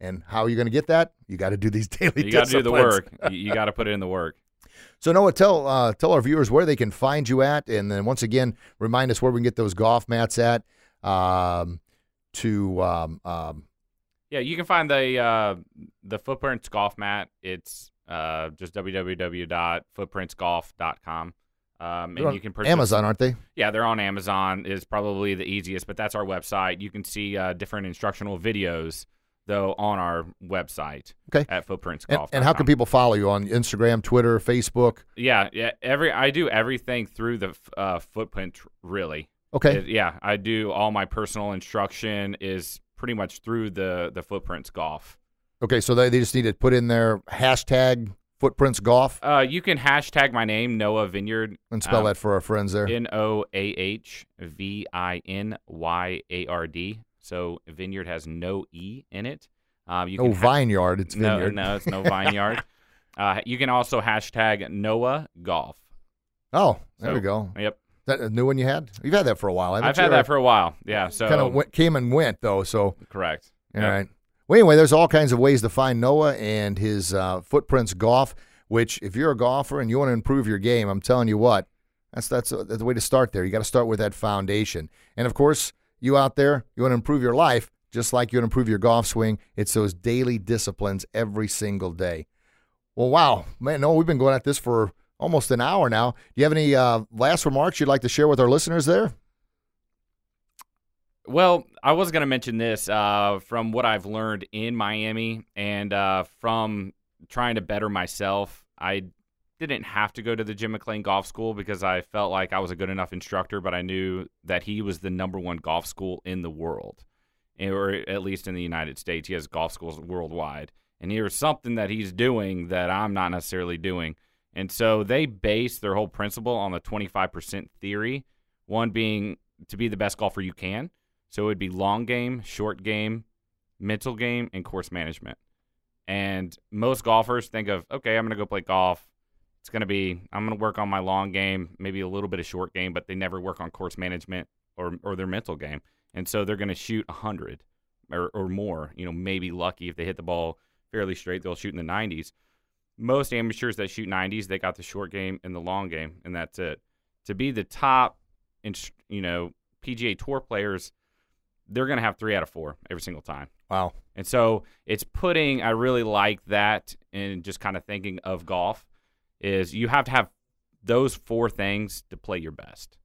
Speaker 2: And how are you going to get that? You got to do these daily
Speaker 3: You
Speaker 2: got to
Speaker 3: do the work. you got to put in the work.
Speaker 2: So Noah, tell uh, tell our viewers where they can find you at, and then once again, remind us where we can get those golf mats at. Um, to um, um,
Speaker 3: yeah, you can find the uh, the footprints golf mat. It's uh, just www.footprintsgolf.com. Um, and you can
Speaker 2: purchase Amazon, aren't they?
Speaker 3: Yeah, they're on Amazon. Is probably the easiest, but that's our website. You can see uh, different instructional videos though on our website.
Speaker 2: Okay.
Speaker 3: At footprintsgolf.
Speaker 2: And, and how can people follow you on Instagram, Twitter, Facebook?
Speaker 3: Yeah, yeah. Every I do everything through the uh, footprint. Really.
Speaker 2: Okay.
Speaker 3: It, yeah, I do all my personal instruction is pretty much through the the footprints golf.
Speaker 2: Okay, so they, they just need to put in their hashtag footprints golf.
Speaker 3: Uh, you can hashtag my name Noah Vinyard
Speaker 2: and spell um, that for our friends there.
Speaker 3: N O A H V I N Y A R D. So Vinyard has no e in it.
Speaker 2: Um, you no ha- vineyard. It's vineyard.
Speaker 3: No, no, it's no vineyard. uh, you can also hashtag Noah Golf.
Speaker 2: Oh, there so, we go.
Speaker 3: Yep
Speaker 2: that a new one you had? You've had that for a while.
Speaker 3: I've had that for a while. Yeah. So
Speaker 2: kind of came and went though. So
Speaker 3: correct.
Speaker 2: All yep. right. Well, anyway, there's all kinds of ways to find Noah and his uh, footprints golf. Which, if you're a golfer and you want to improve your game, I'm telling you what, that's that's, a, that's the way to start. There, you got to start with that foundation. And of course, you out there, you want to improve your life, just like you want to improve your golf swing. It's those daily disciplines every single day. Well, wow, man, no, we've been going at this for almost an hour now. Do you have any uh, last remarks you'd like to share with our listeners there?
Speaker 3: Well, I was going to mention this uh, from what I've learned in Miami and uh, from trying to better myself. I didn't have to go to the Jim McLean Golf School because I felt like I was a good enough instructor, but I knew that he was the number one golf school in the world, or at least in the United States. He has golf schools worldwide. And here's something that he's doing that I'm not necessarily doing. And so they base their whole principle on the 25% theory, one being to be the best golfer you can. So it would be long game, short game, mental game, and course management. And most golfers think of, okay, I'm going to go play golf. It's going to be, I'm going to work on my long game, maybe a little bit of short game, but they never work on course management or, or their mental game. And so they're going to shoot 100 or, or more, you know, maybe lucky if they hit the ball fairly straight. They'll shoot in the 90s. Most amateurs that shoot 90s, they got the short game and the long game, and that's it. To be the top, you know, PGA Tour players, they're going to have three out of four every single time.
Speaker 2: Wow.
Speaker 3: And so it's putting, I really like that, and just kind of thinking of golf is you have to have those four things to play your best.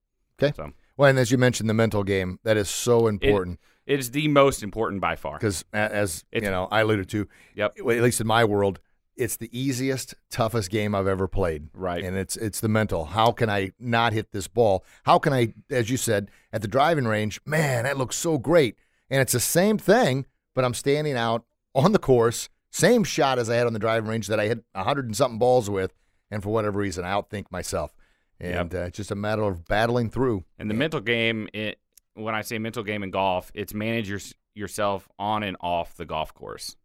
Speaker 2: Okay.
Speaker 3: So,
Speaker 2: well, and as you mentioned, the mental game that is so important.
Speaker 3: It, it is the most important by far.
Speaker 2: Because as
Speaker 3: It's-
Speaker 2: you know, I alluded to,
Speaker 3: Yep.
Speaker 2: at least in my world, it's the easiest, toughest game I've ever played.
Speaker 3: Right.
Speaker 2: And it's it's the mental. How can I not hit this ball? How can I, as you said, at the driving range, man, that looks so great. And it's the same thing, but I'm standing out on the course, same shot as I had on the driving range that I hit a hundred and something balls with, and for whatever reason, I outthink myself. And uh, it's just a matter of battling through.
Speaker 3: And the mental game, it when I say mental game in golf, it's manage your, yourself on and off the golf course.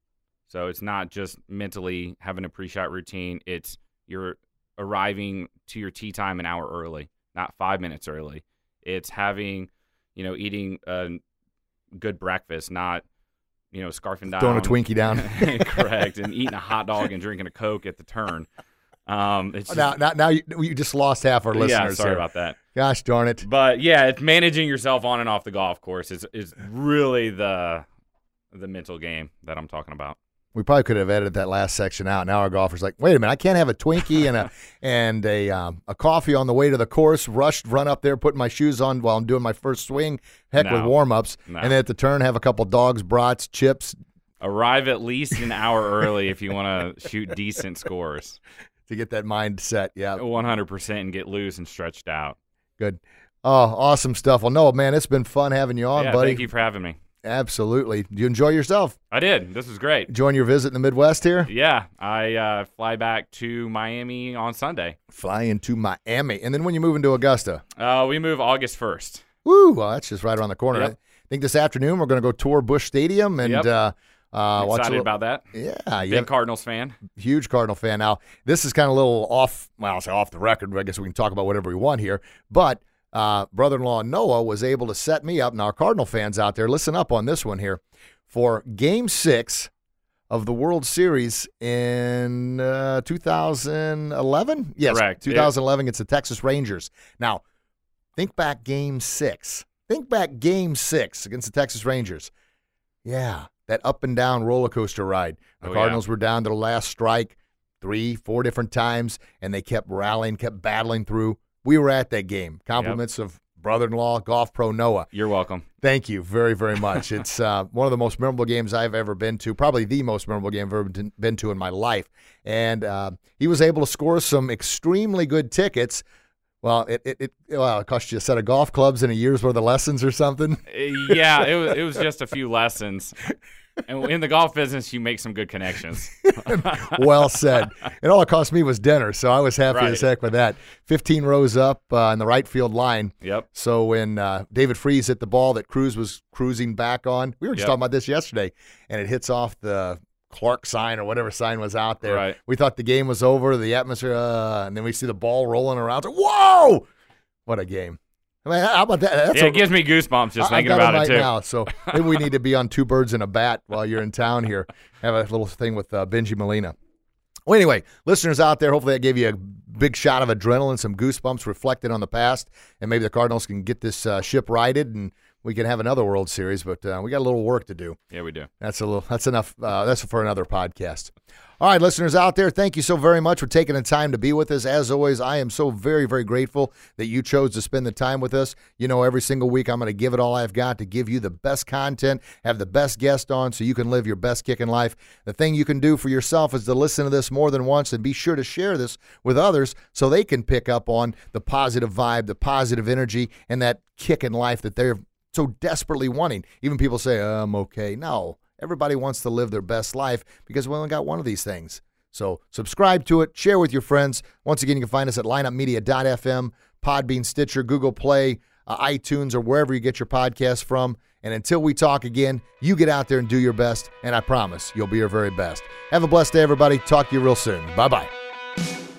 Speaker 3: So it's not just mentally having a pre-shot routine. It's you're arriving to your tee time an hour early, not five minutes early. It's having, you know, eating a good breakfast, not, you know, scarfing down,
Speaker 2: Throwing a Twinkie down.
Speaker 3: correct, and eating a hot dog and drinking a Coke at the turn. Um, it's just,
Speaker 2: Now, now, now you, you just lost half our listeners.
Speaker 3: yeah, sorry
Speaker 2: here.
Speaker 3: about that.
Speaker 2: Gosh darn it.
Speaker 3: But yeah, it's managing yourself on and off the golf course is is really the the mental game that I'm talking about.
Speaker 2: We probably could have edited that last section out. Now our golfer's like, wait a minute, I can't have a Twinkie and a and a um, a coffee on the way to the course. Rushed, run up there, put my shoes on while I'm doing my first swing. Heck with
Speaker 3: No.
Speaker 2: warm ups,
Speaker 3: No.
Speaker 2: and then at the turn have a couple dogs, brats, chips
Speaker 3: Arrive at least an hour early if you want to shoot decent scores.
Speaker 2: to get that mindset. Yeah,
Speaker 3: 100% and get loose and stretched out.
Speaker 2: good. Oh, awesome stuff. Well, no, man, it's been fun having you on,
Speaker 3: yeah,
Speaker 2: buddy.
Speaker 3: thank you for having me.
Speaker 2: Absolutely. Do you enjoy yourself?
Speaker 3: I did. This was great.
Speaker 2: Join your visit in the Midwest here?
Speaker 3: Yeah, I uh, fly back to Miami on Sunday.
Speaker 2: Flying to Miami, and then when you move into Augusta,
Speaker 3: Uh, we move August 1st.
Speaker 2: Woo! Well, that's just right around the corner.
Speaker 3: Yep.
Speaker 2: I think this afternoon we're going to go tour Busch Stadium and
Speaker 3: Yep.
Speaker 2: uh, uh,
Speaker 3: I'm
Speaker 2: watch a
Speaker 3: excited
Speaker 2: little-
Speaker 3: about that.
Speaker 2: Yeah,
Speaker 3: Big Cardinals fan.
Speaker 2: huge Cardinal fan. Now this is kind of a little off. Well, I'll say off the record. I guess we can talk about whatever we want here. But uh, brother-in-law Noah was able to set me up. And our Cardinal fans out there, listen up on this one here for Game Six of the World Series in uh, 2011. Yes,
Speaker 3: Correct.
Speaker 2: 2011. It's the Texas Rangers. Now, think back Game Six. Think back Game Six against the Texas Rangers. Yeah, that up and down roller coaster ride. The
Speaker 3: Oh, yeah.
Speaker 2: Cardinals were down to the last strike three, four different times, and they kept rallying, kept battling through. We were at that game. Compliments of brother-in-law, golf pro Noah.
Speaker 3: You're welcome.
Speaker 2: Thank you very, very much. it's uh, one of the most memorable games I've ever been to, probably the most memorable game I've ever been- been to in my life. And uh, he was able to score some extremely good tickets. Well, it, it, it well, it cost you a set of golf clubs and a year's worth of lessons or something.
Speaker 3: Uh, yeah, it was, it was just a few lessons. And in the golf business, you make some good connections.
Speaker 2: well said. And all it cost me was dinner, so I was happy as
Speaker 3: Right.
Speaker 2: heck with that. 15 rows up uh, in the right field line.
Speaker 3: Yep.
Speaker 2: So when uh, David Freese hit the ball that Cruz was cruising back on, we were just
Speaker 3: Yep.
Speaker 2: talking about this yesterday, and it hits off the Clark sign or whatever sign was out there.
Speaker 3: Right.
Speaker 2: We thought the game was over, the atmosphere, uh, and then we see the ball rolling around. Whoa! What a game! I mean, how about that? That's
Speaker 3: yeah,
Speaker 2: a-
Speaker 3: it gives me goosebumps just
Speaker 2: I-
Speaker 3: thinking
Speaker 2: I
Speaker 3: about
Speaker 2: right
Speaker 3: it too.
Speaker 2: now. So maybe we need to be on two birds and a bat while you're in town here. Have a little thing with uh, Benji Molina. Well, anyway, listeners out there, hopefully that gave you a big shot of adrenaline, some goosebumps reflected on the past, and maybe the Cardinals can get this uh, ship righted and we can have another World Series. But uh, we got a little work to do.
Speaker 3: Yeah, we do.
Speaker 2: That's a little. That's enough. Uh, that's for another podcast. All right, listeners out there, thank you so very much for taking the time to be with us. As always, I am so very, very grateful that you chose to spend the time with us. You know, every single week I'm going to give it all I've got to give you the best content, have the best guest on, so you can live your best kicking life. The thing you can do for yourself is to listen to this more than once and be sure to share this with others so they can pick up on the positive vibe, the positive energy, and that kick in life that they're so desperately wanting. Even people say, "Oh, I'm okay. No, everybody wants to live their best life because we only got one of these things. So subscribe to it, share with your friends. Once again, you can find us at lineupmedia.fm, Podbean, Stitcher, Google Play, uh, iTunes, or wherever you get your podcasts from. And until we talk again, you get out there and do your best, and I promise you'll be your very best. Have a blessed day, everybody. Talk to you real soon. Bye bye.